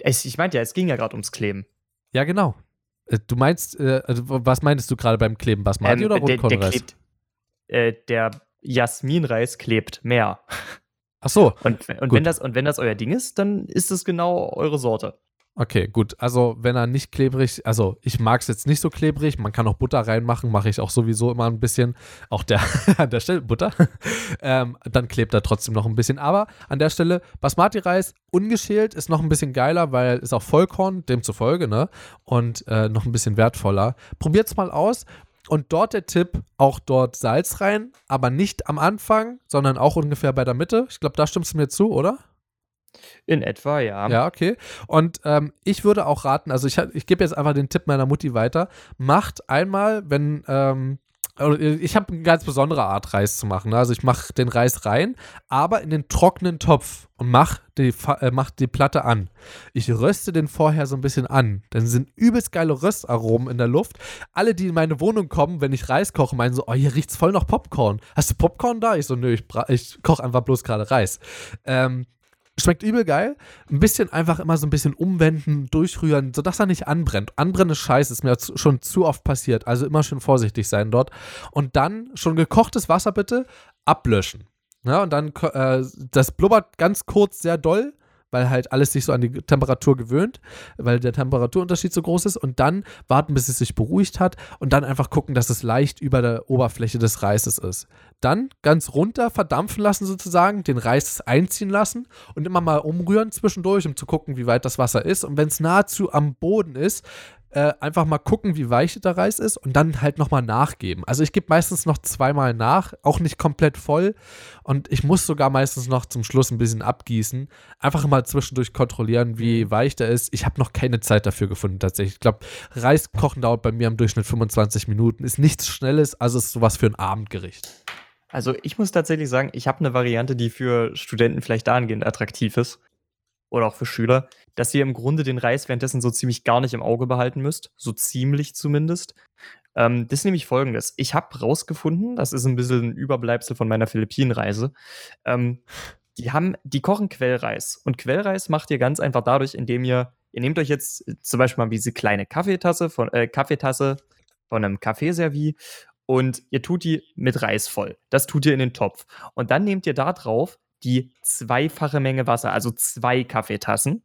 Ich meinte ja, es ging ja gerade ums Kleben. Ja, genau. Äh, Du meinst, äh, also was meintest du gerade beim Kleben? Basmati Ähm, oder der, der Rotkornreis? klebt. Äh, der Jasminreis klebt mehr. Ach so, Und, und, wenn das, und wenn das euer Ding ist, dann ist es genau eure Sorte. Okay, gut. Also, wenn er nicht klebrig, also ich mag es jetzt nicht so klebrig, man kann auch Butter reinmachen, mache ich auch sowieso immer ein bisschen. Auch der, an der Stelle Butter. ähm, dann klebt er trotzdem noch ein bisschen. Aber an der Stelle, Basmati-Reis ungeschält ist noch ein bisschen geiler, weil ist auch Vollkorn, demzufolge, ne? Und äh, noch ein bisschen wertvoller. Probiert's mal aus. Und dort der Tipp, auch dort Salz rein, aber nicht am Anfang, sondern auch ungefähr bei der Mitte. Ich glaube, da stimmst du mir zu, oder? In etwa, ja. Ja, okay. Und ähm, ich würde auch raten, also ich, ich gebe jetzt einfach den Tipp meiner Mutti weiter. Macht einmal, wenn, ähm, oder ich habe eine ganz besondere Art Reis zu machen. ne? Also ich mache den Reis rein, aber in den trockenen Topf und mach die, äh, mach die Platte an. Ich röste den vorher so ein bisschen an. Dann sind übelst geile Röstaromen in der Luft. Alle, die in meine Wohnung kommen, wenn ich Reis koche, meinen so, oh, hier riecht's voll nach Popcorn. Hast du Popcorn da? Ich so, nö, ich, ich koche einfach bloß gerade Reis. Ähm, Schmeckt übel geil. Ein bisschen einfach immer so ein bisschen umwenden, durchrühren, sodass er nicht anbrennt. Anbrennen ist scheiße, ist mir schon zu oft passiert. Also immer schön vorsichtig sein dort. Und dann schon gekochtes Wasser bitte ablöschen. Ja, und dann äh, das blubbert ganz kurz sehr doll, weil halt alles sich so an die Temperatur gewöhnt, weil der Temperaturunterschied so groß ist und dann warten, bis es sich beruhigt hat und dann einfach gucken, dass es leicht über der Oberfläche des Reises ist. Dann ganz runter verdampfen lassen sozusagen, den Reis einziehen lassen und immer mal umrühren zwischendurch, um zu gucken, wie weit das Wasser ist. Und wenn es nahezu am Boden ist, äh, einfach mal gucken, wie weich der Reis ist und dann halt nochmal nachgeben. Also ich gebe meistens noch zweimal nach, auch nicht komplett voll und ich muss sogar meistens noch zum Schluss ein bisschen abgießen. Einfach mal zwischendurch kontrollieren, wie mhm. weich der ist. Ich habe noch keine Zeit dafür gefunden tatsächlich. Ich glaube, Reis kochen dauert bei mir im Durchschnitt 25 Minuten. Ist nichts Schnelles, also ist sowas für ein Abendgericht. Also ich muss tatsächlich sagen, ich habe eine Variante, die für Studenten vielleicht dahingehend attraktiv ist oder auch für Schüler, dass ihr im Grunde den Reis währenddessen so ziemlich gar nicht im Auge behalten müsst, so ziemlich zumindest. Ähm, das ist nämlich folgendes. Ich habe rausgefunden, das ist ein bisschen ein Überbleibsel von meiner Philippinenreise. Ähm, die haben, die kochen Quellreis. Und Quellreis macht ihr ganz einfach dadurch, indem ihr, ihr nehmt euch jetzt zum Beispiel mal diese kleine Kaffeetasse von, äh, Kaffeetasse von einem Kaffeeservie und ihr tut die mit Reis voll. Das tut ihr in den Topf. Und dann nehmt ihr da drauf die zweifache Menge Wasser, also zwei Kaffeetassen.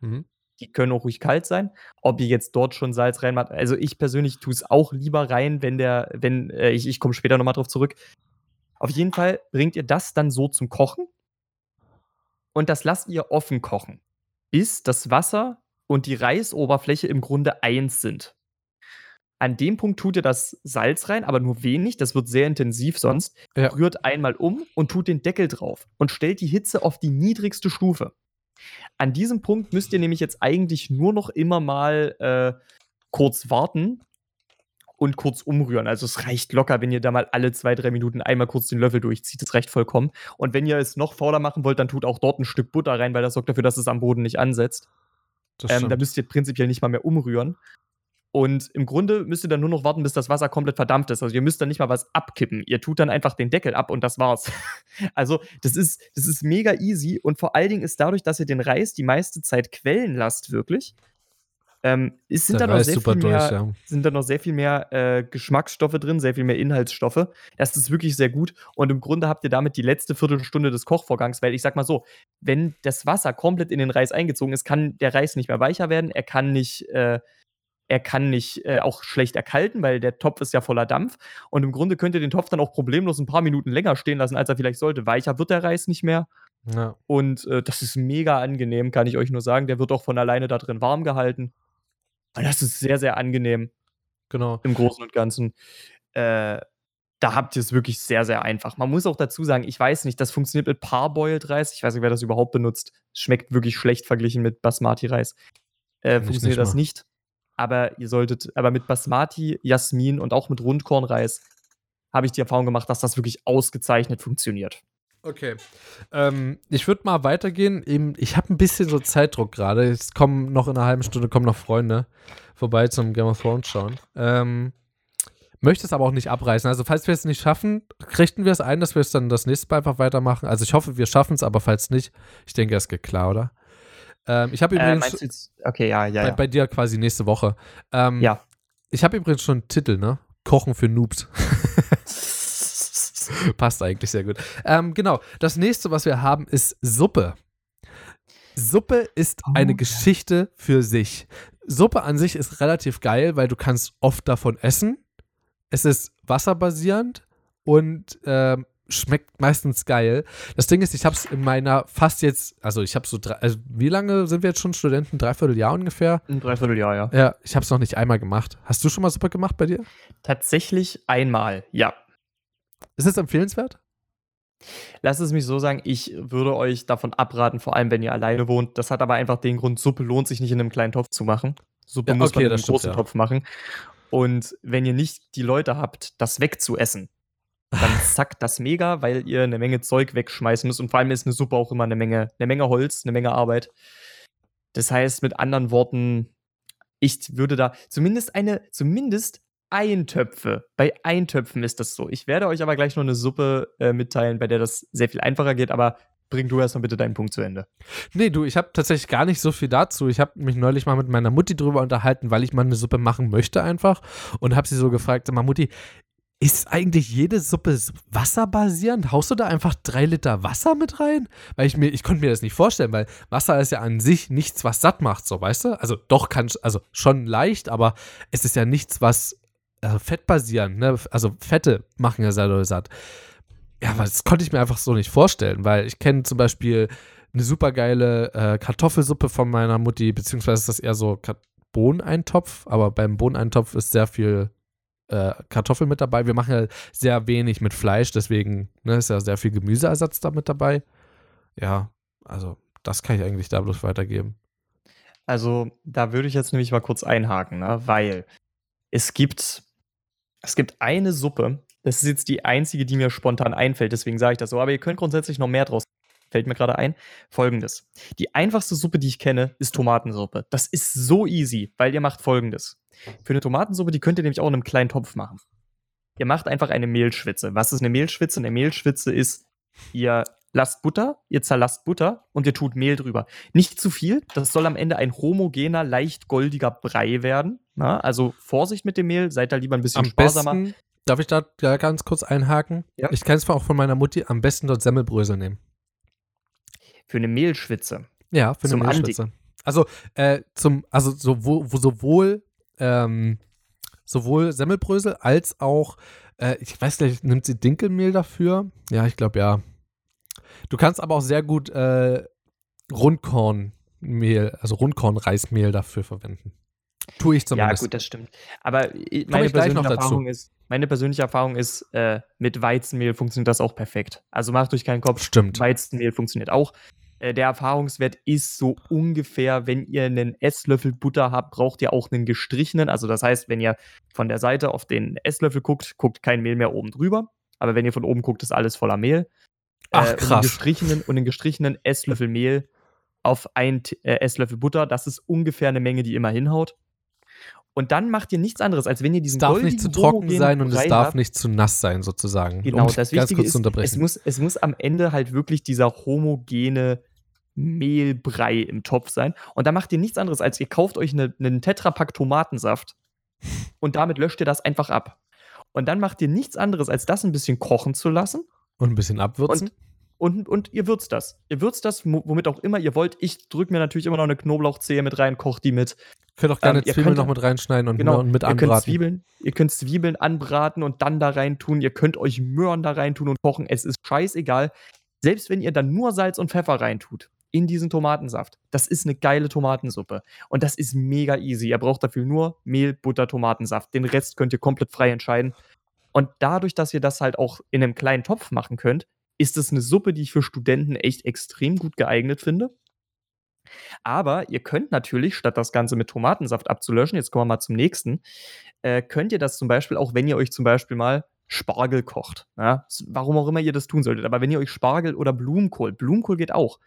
Mhm. Die können auch ruhig kalt sein. Ob ihr jetzt dort schon Salz reinmacht, also ich persönlich tue es auch lieber rein, wenn der, wenn, äh, ich, ich komme später nochmal drauf zurück. Auf jeden Fall bringt ihr das dann so zum Kochen und das lasst ihr offen kochen, bis das Wasser und die Reisoberfläche im Grunde eins sind. An dem Punkt tut ihr das Salz rein, aber nur wenig. Das wird sehr intensiv sonst. Ja. Rührt einmal um und tut den Deckel drauf und stellt die Hitze auf die niedrigste Stufe. An diesem Punkt müsst ihr nämlich jetzt eigentlich nur noch immer mal äh, kurz warten und kurz umrühren. Also es reicht locker, wenn ihr da mal alle zwei, drei Minuten einmal kurz den Löffel durchzieht. Das reicht vollkommen. Und wenn ihr es noch fauler machen wollt, dann tut auch dort ein Stück Butter rein, weil das sorgt dafür, dass es am Boden nicht ansetzt. Ähm, da müsst ihr prinzipiell nicht mal mehr umrühren. Und im Grunde müsst ihr dann nur noch warten, bis das Wasser komplett verdampft ist. Also ihr müsst dann nicht mal was abkippen. Ihr tut dann einfach den Deckel ab und das war's. also das ist, das ist mega easy und vor allen Dingen ist dadurch, dass ihr den Reis die meiste Zeit quellen lasst, wirklich, ähm, ist, sind, da noch sehr viel mehr, durch, ja. sind da noch sehr viel mehr äh, Geschmacksstoffe drin, sehr viel mehr Inhaltsstoffe. Das ist wirklich sehr gut. Und im Grunde habt ihr damit die letzte Viertelstunde des Kochvorgangs, weil ich sag mal so, wenn das Wasser komplett in den Reis eingezogen ist, kann der Reis nicht mehr weicher werden, er kann nicht, äh, er kann nicht äh, auch schlecht erkalten, weil der Topf ist ja voller Dampf. Und im Grunde könnt ihr den Topf dann auch problemlos ein paar Minuten länger stehen lassen, als er vielleicht sollte. Weicher wird der Reis nicht mehr. Ja. Und äh, das ist mega angenehm, kann ich euch nur sagen. Der wird auch von alleine da drin warm gehalten. Und das ist sehr, sehr angenehm. Genau. Im Großen und Ganzen. Äh, da habt ihr es wirklich sehr, sehr einfach. Man muss auch dazu sagen, ich weiß nicht, das funktioniert mit Parboiled Reis. Ich weiß nicht, wer das überhaupt benutzt. Schmeckt wirklich schlecht verglichen mit Basmati Reis. Äh, funktioniert nicht das nicht aber ihr solltet, aber mit Basmati, Jasmin und auch mit Rundkornreis habe ich die Erfahrung gemacht, dass das wirklich ausgezeichnet funktioniert. Okay. Ähm, ich würde mal weitergehen. Ich habe ein bisschen so Zeitdruck gerade. Es kommen noch in einer halben Stunde kommen noch Freunde vorbei zum Game of Thrones schauen. Ähm, möchte es aber auch nicht abreißen. Also, falls wir es nicht schaffen, richten wir es ein, dass wir es dann das nächste Mal einfach weitermachen. Also, ich hoffe, wir schaffen es, aber falls nicht, ich denke, es geht klar, oder? Ähm, ich habe äh, übrigens. Äh, jetzt, okay, ja, ja, bei, ja. bei dir quasi nächste Woche. Ähm, ja. Ich habe übrigens schon einen Titel, ne? Kochen für Noobs. Passt eigentlich sehr gut. Ähm, genau. Das nächste, was wir haben, ist Suppe. Suppe ist oh, eine Geschichte für sich. Suppe an sich ist relativ geil, weil du kannst oft davon essen. Es ist wasserbasierend und ähm, schmeckt meistens geil. Das Ding ist, ich habe es in meiner fast jetzt, also ich habe so drei, also wie lange sind wir jetzt schon Studenten? Dreiviertel Jahr ungefähr? Ein Dreivierteljahr, ja. Ja, ich habe es noch nicht einmal gemacht. Hast du schon mal Suppe gemacht bei dir? Tatsächlich einmal, ja. Ist es empfehlenswert? Lass es mich so sagen, ich würde euch davon abraten, vor allem wenn ihr alleine wohnt. Das hat aber einfach den Grund, Suppe lohnt sich nicht in einem kleinen Topf zu machen. Suppe ja, muss okay, man in einem großen ja. Topf machen. Und wenn ihr nicht die Leute habt, das wegzuessen, dann zackt das mega, weil ihr eine Menge Zeug wegschmeißen müsst. Und vor allem ist eine Suppe auch immer eine Menge, eine Menge Holz, eine Menge Arbeit. Das heißt, mit anderen Worten, ich würde da zumindest eine, zumindest Eintöpfe. Bei Eintöpfen ist das so. Ich werde euch aber gleich noch eine Suppe äh, mitteilen, bei der das sehr viel einfacher geht, aber bring du erstmal bitte deinen Punkt zu Ende. Nee, du, ich habe tatsächlich gar nicht so viel dazu. Ich habe mich neulich mal mit meiner Mutti drüber unterhalten, weil ich mal eine Suppe machen möchte einfach und habe sie so gefragt, sag mal Mutti, ist eigentlich jede Suppe wasserbasierend? Haust du da einfach drei Liter Wasser mit rein? Weil ich mir, ich konnte mir das nicht vorstellen, weil Wasser ist ja an sich nichts, was satt macht, so weißt du? Also doch kann, also schon leicht, aber es ist ja nichts, was äh, fettbasierend, ne? Also Fette machen ja sehr doll satt. Ja, aber das konnte ich mir einfach so nicht vorstellen, weil ich kenne zum Beispiel eine super geile äh, Kartoffelsuppe von meiner Mutti, beziehungsweise ist das eher so Bohneneintopf, aber beim Bohneneintopf ist sehr viel äh, Kartoffeln mit dabei. Wir machen ja sehr wenig mit Fleisch, deswegen ne, ist ja sehr viel Gemüseersatz da mit dabei. Ja, also das kann ich eigentlich da bloß weitergeben. Also da würde ich jetzt nämlich mal kurz einhaken, ne? weil es gibt, es gibt eine Suppe, das ist jetzt die einzige, die mir spontan einfällt, deswegen sage ich das so, aber ihr könnt grundsätzlich noch mehr draus fällt mir gerade ein. Folgendes. Die einfachste Suppe, die ich kenne, ist Tomatensuppe. Das ist so easy, weil ihr macht folgendes. Für eine Tomatensuppe, die könnt ihr nämlich auch in einem kleinen Topf machen. Ihr macht einfach eine Mehlschwitze. Was ist eine Mehlschwitze? Eine Mehlschwitze ist, ihr lasst Butter, ihr zerlasst Butter und ihr tut Mehl drüber. Nicht zu viel, das soll am Ende ein homogener, leicht goldiger Brei werden. Na, also Vorsicht mit dem Mehl, seid da lieber ein bisschen am sparsamer. Besten, darf ich da ganz kurz einhaken? Ja. Ich kenne es auch von meiner Mutti, am besten dort Semmelbrösel nehmen. Für eine Mehlschwitze. Ja, für eine Mehlschwitze. Andi also, äh, zum, also sowohl, sowohl ähm, sowohl Semmelbrösel als auch, äh, ich weiß nicht, nimmt sie Dinkelmehl dafür? Ja, ich glaube ja. Du kannst aber auch sehr gut äh, Rundkornmehl, also Rundkornreismehl dafür verwenden. Tue ich zumindest. Ja, gut, das stimmt. Aber meine persönliche Erfahrung ist, meine persönliche Erfahrung ist, äh, mit Weizenmehl funktioniert das auch perfekt. Also macht euch keinen Kopf. Stimmt. Weizenmehl funktioniert auch. Äh, der Erfahrungswert ist so ungefähr, wenn ihr einen Esslöffel Butter habt, braucht ihr auch einen gestrichenen. Also das heißt, wenn ihr von der Seite auf den Esslöffel guckt, guckt kein Mehl mehr oben drüber. Aber wenn ihr von oben guckt, ist alles voller Mehl. Ach, krass. Äh, und, einen gestrichenen, und einen gestrichenen Esslöffel Mehl auf ein äh, Esslöffel Butter, das ist ungefähr eine Menge, die immer hinhaut. Und dann macht ihr nichts anderes, als wenn ihr diesen Es darf nicht zu trocken sein und es darf habt. nicht zu nass sein, sozusagen. Genau, um das Wichtige ist, es muss, es muss am Ende halt wirklich dieser homogene Mehlbrei im Topf sein. Und da macht ihr nichts anderes, als ihr kauft euch eine, einen Tetrapack Tomatensaft und damit löscht ihr das einfach ab. Und dann macht ihr nichts anderes, als das ein bisschen kochen zu lassen. Und ein bisschen abwürzen. Und, und, und ihr würzt das. Ihr würzt das, womit auch immer ihr wollt. Ich drücke mir natürlich immer noch eine Knoblauchzehe mit rein, koche die mit. Könnt auch gerne ähm, Zwiebeln könnt, noch mit reinschneiden und, genau, mit anbraten. Ihr könnt, Zwiebeln, ihr könnt Zwiebeln anbraten und dann da rein tun. Ihr könnt euch Möhren da rein tun und kochen. Es ist scheißegal. Selbst wenn ihr dann nur Salz und Pfeffer reintut, in diesen Tomatensaft. Das ist eine geile Tomatensuppe. Und das ist mega easy. Ihr braucht dafür nur Mehl, Butter, Tomatensaft. Den Rest könnt ihr komplett frei entscheiden. Und dadurch, dass ihr das halt auch in einem kleinen Topf machen könnt, ist es eine Suppe, die ich für Studenten echt extrem gut geeignet finde. Aber ihr könnt natürlich, statt das Ganze mit Tomatensaft abzulöschen, jetzt kommen wir mal zum nächsten, äh, könnt ihr das zum Beispiel auch, wenn ihr euch zum Beispiel mal Spargel kocht. Ja? Warum auch immer ihr das tun solltet. Aber wenn ihr euch Spargel oder Blumenkohl, Blumenkohl geht auch,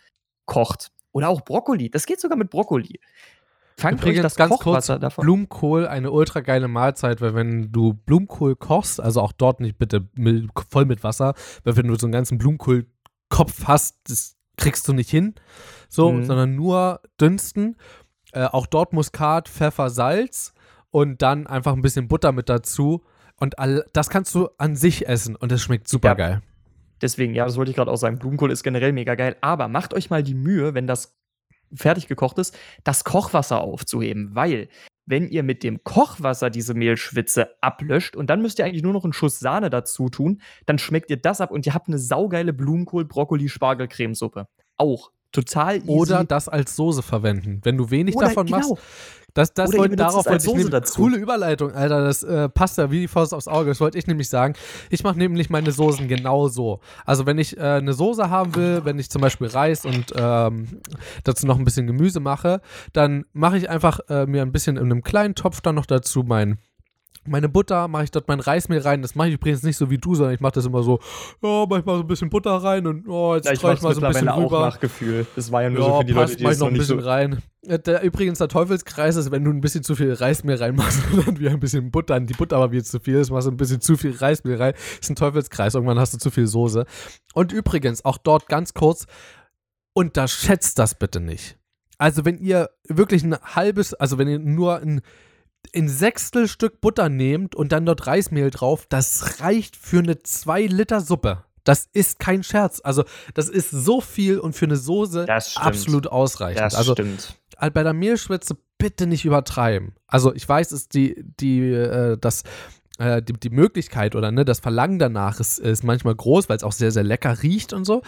kocht. Oder auch Brokkoli. Das geht sogar mit Brokkoli. Fangt Übrigens, euch das ganz Kochwasser kurz, davon. Blumenkohl, eine ultra geile Mahlzeit, weil wenn du Blumenkohl kochst, also auch dort nicht bitte voll mit Wasser, weil wenn du so einen ganzen Blumenkohlkopf hast, das kriegst du nicht hin, so, mhm. sondern nur dünsten. Äh, auch dort Muskat, Pfeffer, Salz und dann einfach ein bisschen Butter mit dazu. Und all, das kannst du an sich essen und es schmeckt super ja. geil. Deswegen, ja, das wollte ich gerade auch sagen. Blumenkohl ist generell mega geil. Aber macht euch mal die Mühe, wenn das fertig gekocht ist, das Kochwasser aufzuheben. Weil, wenn ihr mit dem Kochwasser diese Mehlschwitze ablöscht und dann müsst ihr eigentlich nur noch einen Schuss Sahne dazu tun, dann schmeckt ihr das ab und ihr habt eine saugeile Blumenkohl-Brokkoli-Spargelcremesuppe. Auch total easy. Oder das als Soße verwenden. Wenn du wenig Oder, davon genau. machst, das, das wollte, darauf wollte ich nämlich, coole Überleitung, Alter, das äh, passt ja wie die Faust aufs Auge. Das wollte ich nämlich sagen. Ich mache nämlich meine Soßen genau so. Also wenn ich äh, eine Soße haben will, wenn ich zum Beispiel Reis und ähm, dazu noch ein bisschen Gemüse mache, dann mache ich einfach äh, mir ein bisschen in einem kleinen Topf dann noch dazu mein meine Butter, mache ich dort mein Reismehl rein. Das mache ich übrigens nicht so wie du, sondern ich mache das immer so, ja, mache ich mal so ein bisschen Butter rein und oh, jetzt ja, streue ich mal so ein bisschen auch rüber. nach Gefühl. Das war ja nur ja, so für die passt, Leute, die es noch ein bisschen so rein. Der, übrigens, der Teufelskreis ist, wenn du ein bisschen zu viel Reismehl reinmachst und dann wieder ein bisschen Butter, die Butter aber wieder zu viel ist, machst du ein bisschen zu viel Reismehl rein, ist ein Teufelskreis. Irgendwann hast du zu viel Soße. Und übrigens, auch dort ganz kurz, unterschätzt das bitte nicht. Also, wenn ihr wirklich ein halbes, also wenn ihr nur ein ein Sechstel Stück Butter nehmt und dann dort Reismehl drauf, das reicht für eine 2 Liter Suppe. Das ist kein Scherz. Also, das ist so viel und für eine Soße absolut ausreichend. Das also, stimmt. halt bei der Mehlschwitze bitte nicht übertreiben. Also, ich weiß, ist die, die, äh, das, äh, die, die Möglichkeit oder ne, das Verlangen danach ist, ist manchmal groß, weil es auch sehr, sehr lecker riecht und so.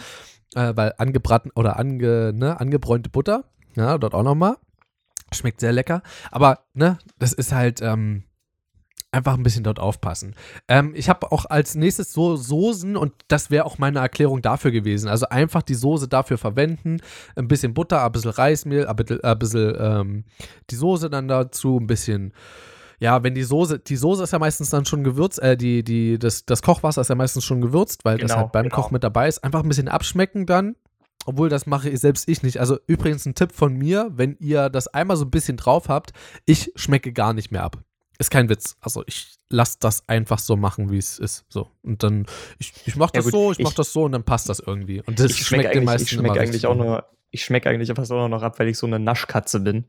Äh, weil angebraten oder ange, ne, angebräunte Butter, ja, dort auch nochmal. Schmeckt sehr lecker. Aber, ne, das ist halt, ähm, einfach ein bisschen dort aufpassen. Ähm, ich habe auch als nächstes so Soßen und das wäre auch meine Erklärung dafür gewesen. Also einfach die Soße dafür verwenden, ein bisschen Butter, ein bisschen Reismehl, ein bisschen, ein bisschen ähm, die Soße dann dazu, ein bisschen ja, wenn die Soße, die Soße ist ja meistens dann schon gewürzt, äh, die, die, das, das Kochwasser ist ja meistens schon gewürzt, weil das Genau, halt beim genau. Koch mit dabei ist. Einfach ein bisschen abschmecken dann. Obwohl, das mache ich selbst ich nicht. Also übrigens ein Tipp von mir, wenn ihr das einmal so ein bisschen drauf habt, ich schmecke gar nicht mehr ab. Ist kein Witz. Also ich lasse das einfach so machen, wie es ist. So. Und dann, ich, ich mache Ja, das gut, so, ich ich- mache das so und dann passt das irgendwie. Und das ich schmeckt schmecke den meisten ich immer schmeck eigentlich auch nur, ich schmecke eigentlich fast auch noch ab, weil ich so eine Naschkatze bin.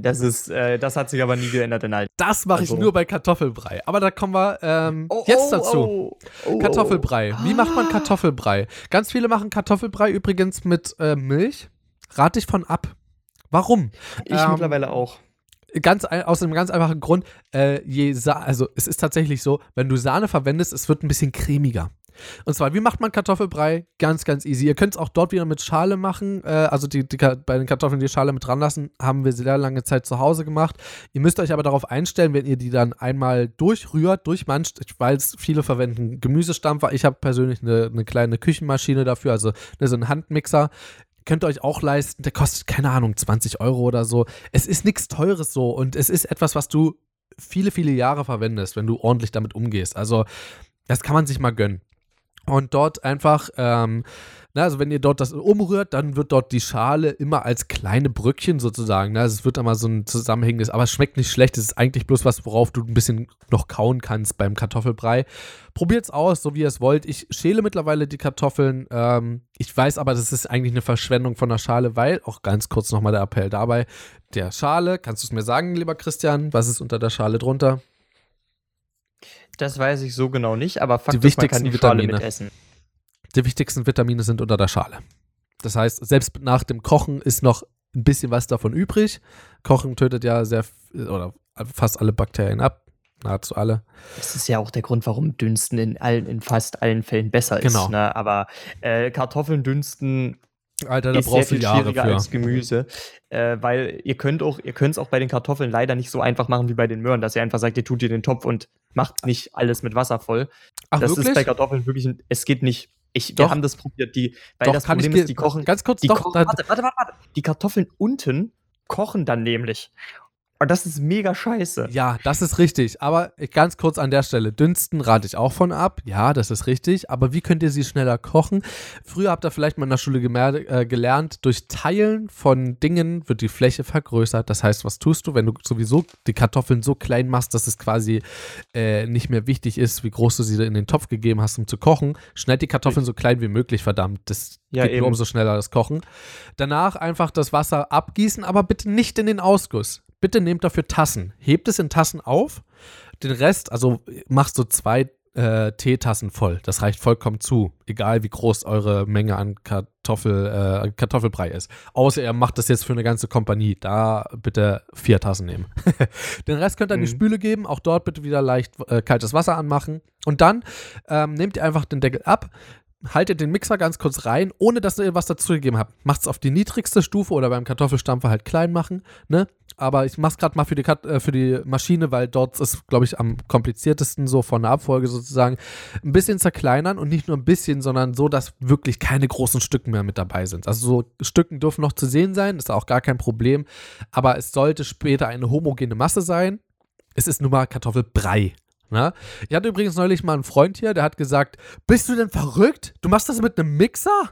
Das ist, äh, das hat sich aber nie geändert in allen. Das mache ich Also- nur bei Kartoffelbrei. Aber da kommen wir ähm, jetzt dazu. oh, oh, Kartoffelbrei. Wie macht man Ah. Kartoffelbrei? Ganz viele machen Kartoffelbrei übrigens mit äh, Milch. Rate ich von ab. Warum? Ich Ähm, mittlerweile auch. Ganz aus einem ganz einfachen Grund. Äh, je Sa also es ist tatsächlich so, wenn du Sahne verwendest, es wird ein bisschen cremiger. Und zwar, wie macht man Kartoffelbrei? Ganz, ganz easy. Ihr könnt es auch dort wieder mit Schale machen. Äh, also die, die, bei den Kartoffeln die Schale mit dran lassen, haben wir sehr lange Zeit zu Hause gemacht. Ihr müsst euch aber darauf einstellen, wenn ihr die dann einmal durchrührt, durchmanscht, weil es viele verwenden Gemüsestampfer. Ich habe persönlich eine, eine kleine Küchenmaschine dafür, also ne, so einen Handmixer. Könnt ihr euch auch leisten. Der kostet, keine Ahnung, 20 Euro oder so. Es ist nichts Teures so und es ist etwas, was du viele, viele Jahre verwendest, wenn du ordentlich damit umgehst. Also, das kann man sich mal gönnen. Und dort einfach, ähm, na, also wenn ihr dort das umrührt, dann wird dort die Schale immer als kleine Bröckchen sozusagen. Ne? Also es wird immer so ein zusammenhängendes, aber es schmeckt nicht schlecht. Es ist eigentlich bloß was, worauf du ein bisschen noch kauen kannst beim Kartoffelbrei. Probiert's aus, so wie ihr es wollt. Ich schäle mittlerweile die Kartoffeln. Ähm, ich weiß aber, das ist eigentlich eine Verschwendung von der Schale, weil, auch ganz kurz nochmal der Appell dabei, der Schale, kannst du es mir sagen, lieber Christian, was ist unter der Schale drunter? Das weiß ich so genau nicht, aber Fakt Die ist, man kann wichtigsten die Schale Vitamine. mitessen. Die wichtigsten Vitamine sind unter der Schale. Das heißt, selbst nach dem Kochen ist noch ein bisschen was davon übrig. Kochen tötet ja sehr oder fast alle Bakterien ab. Nahezu alle. Das ist ja auch der Grund, warum Dünsten in, allen, in fast allen Fällen besser Genau. ist. Ne? Aber äh, Kartoffeln dünsten Alter, da ist sehr brauchst du viel Jahre schwieriger für. als Gemüse, äh, weil ihr könnt auch, ihr könnt es auch bei den Kartoffeln leider nicht so einfach machen wie bei den Möhren, dass ihr einfach sagt, ihr tut ihr den Topf und macht nicht alles mit Wasser voll. Ach, das wirklich? ist bei Kartoffeln wirklich, ein, es geht nicht. Ich, Doch. wir haben das probiert, die, weil Doch, das Problem ist, die kochen, ganz kurz, die doch, kochen, warte, warte, warte, warte, die Kartoffeln unten kochen dann nämlich. Und das ist mega scheiße. Ja, das ist richtig. Aber ganz kurz an der Stelle, dünsten rate ich auch von ab. Ja, das ist richtig. Aber wie könnt ihr sie schneller kochen? Früher habt ihr vielleicht mal in der Schule äh, gelernt, durch Teilen von Dingen wird die Fläche vergrößert. Das heißt, was tust du, wenn du sowieso die Kartoffeln so klein machst, dass es quasi äh, nicht mehr wichtig ist, wie groß du sie in den Topf gegeben hast, um zu kochen? Schneid die Kartoffeln so klein wie möglich, verdammt. Das Ja, geht eben. nur umso schneller das Kochen. Danach einfach das Wasser abgießen, aber bitte nicht in den Ausguss. Bitte nehmt dafür Tassen. Hebt es in Tassen auf. Den Rest, also machst du zwei äh, Teetassen voll. Das reicht vollkommen zu. Egal wie groß eure Menge an Kartoffel, äh, Kartoffelbrei ist. Außer ihr macht das jetzt für eine ganze Kompanie. Da bitte vier Tassen nehmen. Den Rest könnt ihr in die Mhm. Spüle geben. Auch dort bitte wieder leicht äh, kaltes Wasser anmachen. Und dann ähm, nehmt ihr einfach den Deckel ab. Haltet den Mixer ganz kurz rein, ohne dass ihr was dazugegeben habt. Macht es auf die niedrigste Stufe oder beim Kartoffelstampfer halt klein machen. Ne? Aber ich mach's gerade mal für die, äh, für die Maschine, weil dort ist, glaube ich, am kompliziertesten so von der Abfolge sozusagen. Ein bisschen zerkleinern und nicht nur ein bisschen, sondern so, dass wirklich keine großen Stücken mehr mit dabei sind. Also so Stücken dürfen noch zu sehen sein, ist auch gar kein Problem. Aber es sollte später eine homogene Masse sein. Es ist nun mal Kartoffelbrei. Ne? Ich hatte übrigens neulich mal einen Freund hier, der hat gesagt, bist du denn verrückt? Du machst das mit einem Mixer?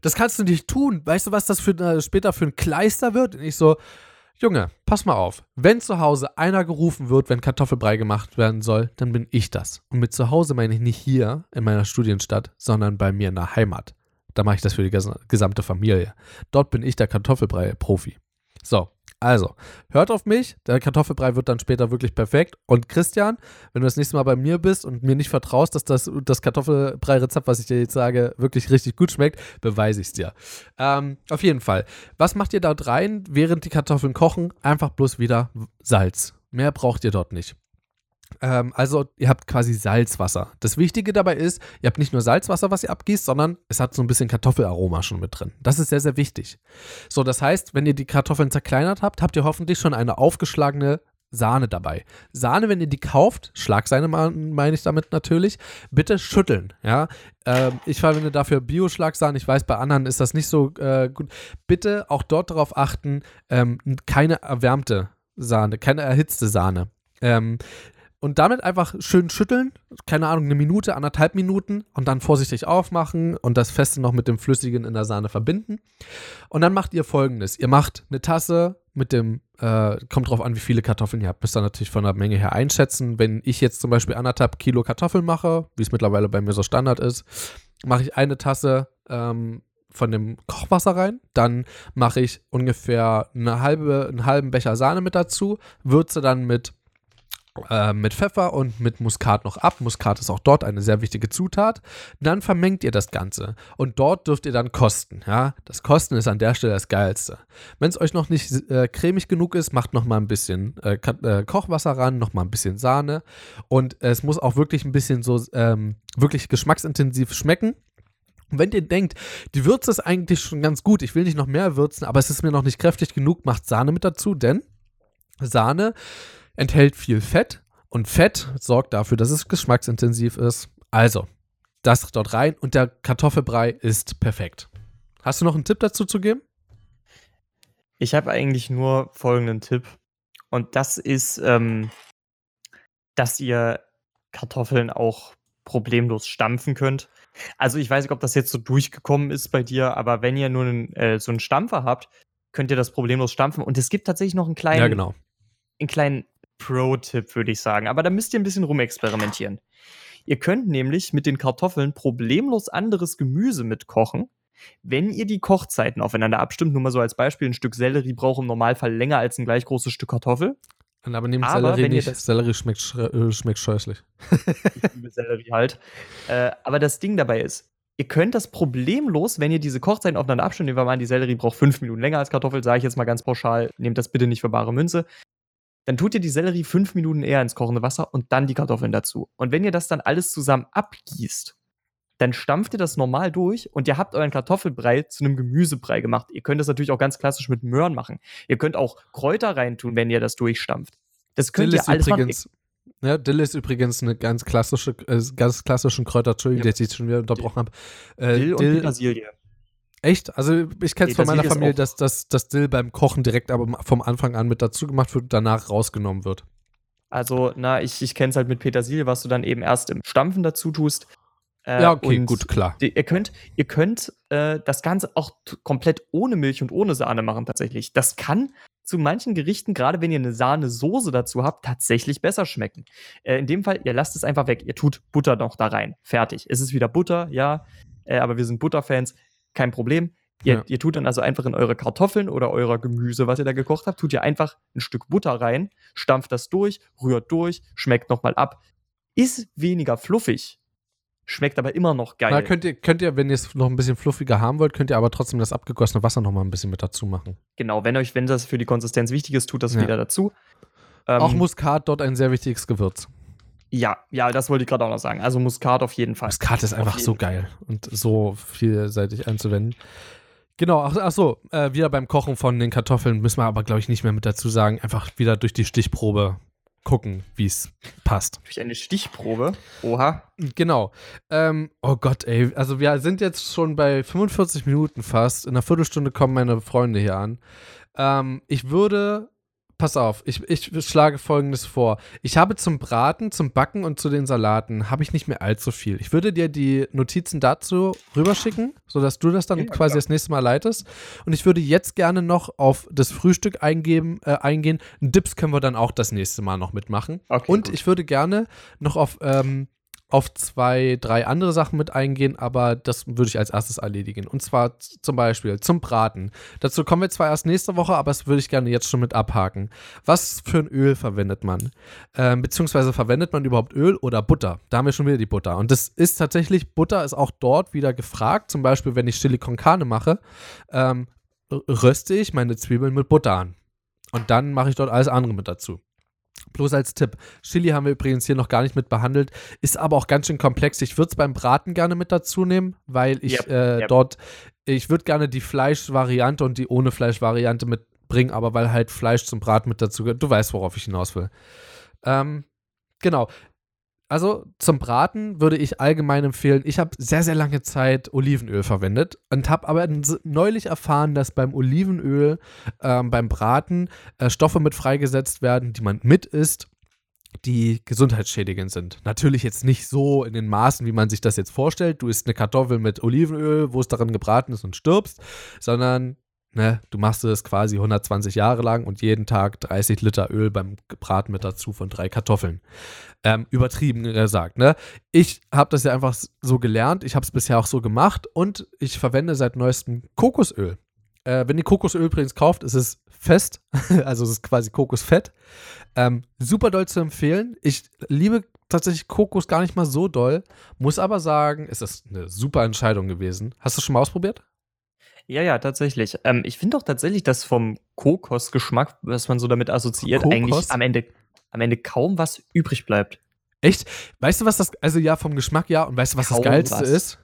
Das kannst du nicht tun. Weißt du, was das für, äh, später für ein Kleister wird? Und ich so, Junge, pass mal auf. Wenn zu Hause einer gerufen wird, wenn Kartoffelbrei gemacht werden soll, dann bin ich das. Und mit zu Hause meine ich nicht hier in meiner Studienstadt, sondern bei mir in der Heimat. Da mache ich das für die ges- gesamte Familie. Dort bin ich der Kartoffelbrei-Profi. So, Also, hört auf mich. Der Kartoffelbrei wird dann später wirklich perfekt. Und Christian, wenn du das nächste Mal bei mir bist und mir nicht vertraust, dass das, das Kartoffelbrei-Rezept, was ich dir jetzt sage, wirklich richtig gut schmeckt, beweise ich es dir. Ähm, auf jeden Fall. Was macht ihr dort rein, während die Kartoffeln kochen? Einfach bloß wieder Salz. Mehr braucht ihr dort nicht. Ähm, also ihr habt quasi Salzwasser. Das Wichtige dabei ist, ihr habt nicht nur Salzwasser, was ihr abgießt, sondern es hat so ein bisschen Kartoffelaroma schon mit drin. Das ist sehr, sehr wichtig. So, das heißt, wenn ihr die Kartoffeln zerkleinert habt, habt ihr hoffentlich schon eine aufgeschlagene Sahne dabei. Sahne, wenn ihr die kauft, Schlagsahne meine ich damit natürlich, bitte schütteln. Ja, ähm, ich verwende dafür Bio-Schlagsahne. Ich weiß, bei anderen ist das nicht so äh, gut. Bitte auch dort darauf achten, ähm, keine erwärmte Sahne, keine erhitzte Sahne. Ähm, und damit einfach schön schütteln, keine Ahnung, eine Minute, anderthalb Minuten und dann vorsichtig aufmachen und das Feste noch mit dem Flüssigen in der Sahne verbinden. Und dann macht ihr folgendes: Ihr macht eine Tasse mit dem, äh, kommt drauf an, wie viele Kartoffeln ihr habt, müsst ihr natürlich von der Menge her einschätzen. Wenn ich jetzt zum Beispiel anderthalb Kilo Kartoffeln mache, wie es mittlerweile bei mir so Standard ist, mache ich eine Tasse ähm, von dem Kochwasser rein. Dann mache ich ungefähr eine halbe, einen halben Becher Sahne mit dazu, würze dann mit äh, mit Pfeffer und mit Muskat noch ab. Muskat ist auch dort eine sehr wichtige Zutat. Dann vermengt ihr das Ganze und dort dürft ihr dann kosten. Ja, das Kosten ist an der Stelle das Geilste. Wenn es euch noch nicht äh, cremig genug ist, macht noch mal ein bisschen äh, äh, Kochwasser ran, noch mal ein bisschen Sahne und es muss auch wirklich ein bisschen so ähm, wirklich geschmacksintensiv schmecken. Und wenn ihr denkt, die Würze ist eigentlich schon ganz gut, ich will nicht noch mehr würzen, aber es ist mir noch nicht kräftig genug, macht Sahne mit dazu, denn Sahne enthält viel Fett und Fett sorgt dafür, dass es geschmacksintensiv ist. Also, das dort rein und der Kartoffelbrei ist perfekt. Hast du noch einen Tipp dazu zu geben? Ich habe eigentlich nur folgenden Tipp. Und das ist, ähm, dass ihr Kartoffeln auch problemlos stampfen könnt. Also ich weiß nicht, ob das jetzt so durchgekommen ist bei dir, aber wenn ihr nur einen, äh, so einen Stampfer habt, könnt ihr das problemlos stampfen. Und es gibt tatsächlich noch einen kleinen, ja, genau. einen kleinen Pro-Tipp, würde ich sagen. Aber da müsst ihr ein bisschen rumexperimentieren. Ihr könnt nämlich mit den Kartoffeln problemlos anderes Gemüse mitkochen, wenn ihr die Kochzeiten aufeinander abstimmt. Nur mal so als Beispiel: ein Stück Sellerie braucht im Normalfall länger als ein gleich großes Stück Kartoffel. Aber nehmt aber Sellerie nicht. Sellerie schmeckt, äh, schmeckt scheußlich. ich liebe Sellerie halt. Äh, aber das Ding dabei ist, ihr könnt das problemlos, wenn ihr diese Kochzeiten aufeinander abstimmt, nehmen wir mal an, die Sellerie braucht fünf Minuten länger als Kartoffel, sage ich jetzt mal ganz pauschal, nehmt das bitte nicht für bare Münze dann tut ihr die Sellerie fünf Minuten eher ins kochende Wasser und dann die Kartoffeln dazu. Und wenn ihr das dann alles zusammen abgießt, dann stampft ihr das normal durch und ihr habt euren Kartoffelbrei zu einem Gemüsebrei gemacht. Ihr könnt das natürlich auch ganz klassisch mit Möhren machen. Ihr könnt auch Kräuter reintun, wenn ihr das durchstampft. Das könnt Dill ihr alles übrigens, machen. Ja, Dill ist übrigens eine ganz klassische, äh, ganz klassischen Kräuter, Entschuldigung, ja. dass ich schon wieder unterbrochen habe. Äh, Dill und Dill, Petersilie. Echt? Also ich kenne es von meiner Familie, dass das dass Dill beim Kochen direkt aber vom Anfang an mit dazu gemacht wird und danach rausgenommen wird. Also, na, ich, ich kenne es halt mit Petersilie, was du dann eben erst im Stampfen dazu tust. Äh, ja, okay, gut, klar. Ihr könnt, ihr könnt äh, das Ganze auch komplett ohne Milch und ohne Sahne machen, tatsächlich. Das kann zu manchen Gerichten, gerade wenn ihr eine Sahnesoße dazu habt, tatsächlich besser schmecken. Äh, in dem Fall, ihr lasst es einfach weg. Ihr tut Butter noch da rein. Fertig. Es ist wieder Butter, ja. Äh, aber wir sind Butterfans kein Problem. Ihr, ja. ihr, tut dann also einfach in eure Kartoffeln oder euer Gemüse, was ihr da gekocht habt, tut ihr einfach ein Stück Butter rein, stampft das durch, rührt durch, schmeckt nochmal ab. Ist weniger fluffig, schmeckt aber immer noch geil. Na, könnt ihr, könnt ihr, wenn ihr es noch ein bisschen fluffiger haben wollt, könnt ihr aber trotzdem das abgegossene Wasser nochmal ein bisschen mit dazu machen. Genau, wenn euch, wenn das für die Konsistenz wichtig ist, tut das ja. wieder dazu. Ähm, Auch Muskat dort ein sehr wichtiges Gewürz. Ja, ja, das wollte ich gerade auch noch sagen. Also Muskat auf jeden Fall. Muskat ist einfach so geil und so vielseitig einzuwenden. Genau, ach, ach so, äh, wieder beim Kochen von den Kartoffeln müssen wir aber, glaube ich, nicht mehr mit dazu sagen. Einfach wieder durch die Stichprobe gucken, wie es passt. Durch eine Stichprobe? Oha. Genau. Ähm, oh Gott, ey. Also wir sind jetzt schon bei 45 Minuten fast. In einer Viertelstunde kommen meine Freunde hier an. Ähm, ich würde pass auf, ich, ich schlage folgendes vor. Ich habe zum Braten, zum Backen und zu den Salaten habe ich nicht mehr allzu viel. Ich würde dir die Notizen dazu rüberschicken, sodass du das dann ja, quasi klar. das nächste Mal leitest. Und ich würde jetzt gerne noch auf das Frühstück eingeben, äh, eingehen. Dips können wir dann auch das nächste Mal noch mitmachen. Okay, und gut. ich würde gerne noch auf ähm, auf zwei, drei andere Sachen mit eingehen, aber das würde ich als erstes erledigen. Und zwar zum Beispiel zum Braten. Dazu kommen wir zwar erst nächste Woche, aber das würde ich gerne jetzt schon mit abhaken. Was für ein Öl verwendet man? Ähm, beziehungsweise verwendet man überhaupt Öl oder Butter? Da haben wir schon wieder die Butter. Und das ist tatsächlich, Butter ist auch dort wieder gefragt. Zum Beispiel, wenn ich Chili con mache, ähm, röste ich meine Zwiebeln mit Butter an. Und dann mache ich dort alles andere mit dazu. Bloß als Tipp. Chili haben wir übrigens hier noch gar nicht mit behandelt, ist aber auch ganz schön komplex. Ich würde es beim Braten gerne mit dazu nehmen, weil ich Yep, äh, yep. dort, ich würde gerne die Fleischvariante und die ohne Fleischvariante mitbringen, aber weil halt Fleisch zum Braten mit dazu gehört. Du weißt, worauf ich hinaus will. Ähm, genau. Also zum Braten würde ich allgemein empfehlen, ich habe sehr, sehr lange Zeit Olivenöl verwendet und habe aber neulich erfahren, dass beim Olivenöl ähm, beim Braten äh, Stoffe mit freigesetzt werden, die man mit isst, die gesundheitsschädigend sind. Natürlich jetzt nicht so in den Maßen, wie man sich das jetzt vorstellt. Du isst eine Kartoffel mit Olivenöl, wo es darin gebraten ist und stirbst, sondern ne, du machst es quasi 120 Jahre lang und jeden Tag 30 Liter Öl beim Braten mit dazu von drei Kartoffeln. Ähm, übertrieben gesagt, ne? Ich habe das ja einfach so gelernt, ich habe es bisher auch so gemacht und ich verwende seit neuestem Kokosöl. Äh, wenn ihr Kokosöl übrigens kauft, ist es fest, also es ist quasi Kokosfett. Ähm, super doll zu empfehlen. Ich liebe tatsächlich Kokos gar nicht mal so doll, muss aber sagen, es ist eine super Entscheidung gewesen. Hast du schon mal ausprobiert? Ja, ja, tatsächlich. Ähm, ich finde auch tatsächlich, dass vom Kokosgeschmack, was man so damit assoziiert, Kokos? eigentlich am Ende, am Ende kaum was übrig bleibt. Echt? Weißt du, was das, also ja, vom Geschmack ja, und weißt du, was das Kaum Geilste was. ist?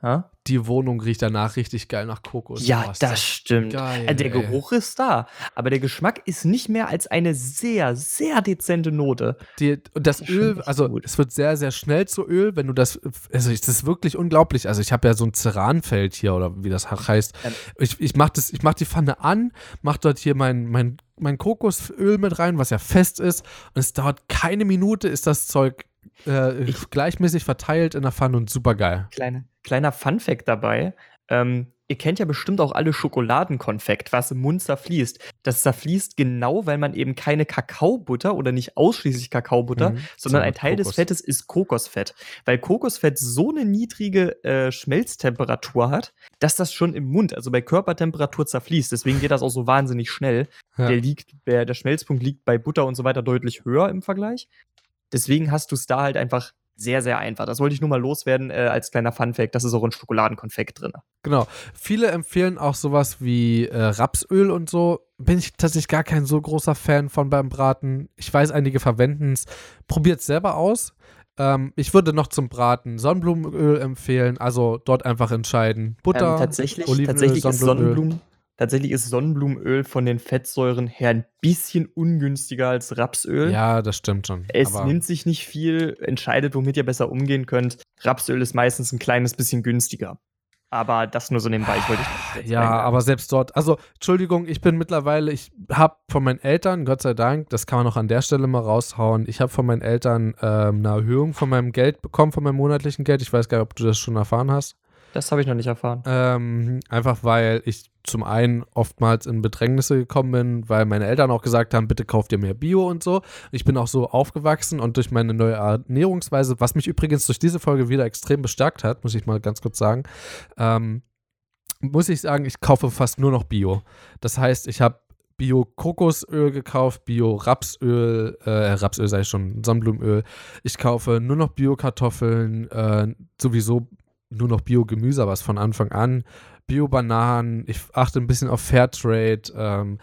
Ha? Die Wohnung riecht danach richtig geil nach Kokos. Ja, Oh, das stimmt. geil, Äh, der ey. Geruch ist da, aber der Geschmack ist nicht mehr als eine sehr, sehr dezente Note. Die, und das Das Öl, also gut. es wird sehr, sehr schnell zu Öl, wenn du das, also es ist wirklich unglaublich. Also ich habe ja so ein Ceranfeld hier oder wie das heißt. Ähm. Ich, ich mache mach die Pfanne an, mache dort hier mein, mein, mein Kokosöl mit rein, was ja fest ist. Und es dauert keine Minute, ist das Zeug äh, Ich- gleichmäßig verteilt in der Pfanne und super geil. Kleine, kleiner Funfact dabei. Ähm, ihr kennt ja bestimmt auch alle Schokoladenkonfekt, was im Mund zerfließt. Das zerfließt genau, weil man eben keine Kakaobutter oder nicht ausschließlich Kakaobutter, Mhm, sondern ein Teil Kokos. des Fettes ist Kokosfett. Weil Kokosfett so eine niedrige äh, Schmelztemperatur hat, dass das schon im Mund, also bei Körpertemperatur zerfließt. Deswegen geht das auch so wahnsinnig schnell. Ja. Der, liegt, der, der Schmelzpunkt liegt bei Butter und so weiter deutlich höher im Vergleich. Deswegen hast du es da halt einfach sehr, sehr einfach. Das wollte ich nur mal loswerden äh, als kleiner Funfact. Das ist auch in Schokoladenkonfekt drin. Genau. Viele empfehlen auch sowas wie äh, Rapsöl und so. Bin ich tatsächlich gar kein so großer Fan von beim Braten. Ich weiß, einige verwenden es. Probiert es selber aus. Ähm, ich würde noch zum Braten Sonnenblumenöl empfehlen. Also dort einfach entscheiden. Butter, ähm, tatsächlich, Olivenöl, tatsächlich, ist Sonnenblumenöl. Sonnenblumen, tatsächlich ist Sonnenblumenöl von den Fettsäuren her ein bisschen ungünstiger als Rapsöl. Ja, das stimmt schon. Es nimmt sich nicht viel, entscheidet, womit ihr besser umgehen könnt. Rapsöl ist meistens ein kleines bisschen günstiger. Aber das nur so nebenbei. Ich wollte ja, einwerfen. aber selbst dort, also Entschuldigung, ich bin mittlerweile, ich habe von meinen Eltern, Gott sei Dank, das kann man auch an der Stelle mal raushauen, ich habe von meinen Eltern ähm, eine Erhöhung von meinem Geld bekommen, von meinem monatlichen Geld. Ich weiß gar nicht, ob du das schon erfahren hast. Das habe ich noch nicht erfahren. Ähm, einfach weil ich zum einen oftmals in Bedrängnisse gekommen bin, weil meine Eltern auch gesagt haben, bitte kauft ihr mehr Bio und so. Ich bin auch so aufgewachsen und durch meine neue Ernährungsweise, was mich übrigens durch diese Folge wieder extrem bestärkt hat, muss ich mal ganz kurz sagen, ähm, muss ich sagen, ich kaufe fast nur noch Bio. Das heißt, ich habe Bio-Kokosöl gekauft, Bio-Rapsöl, äh, Rapsöl sei schon, Sonnenblumenöl. Ich kaufe nur noch Bio-Kartoffeln, äh, sowieso nur noch Bio-Gemüse, aber es von Anfang an. Bio-Bananen, ich achte ein bisschen auf Fairtrade, ähm,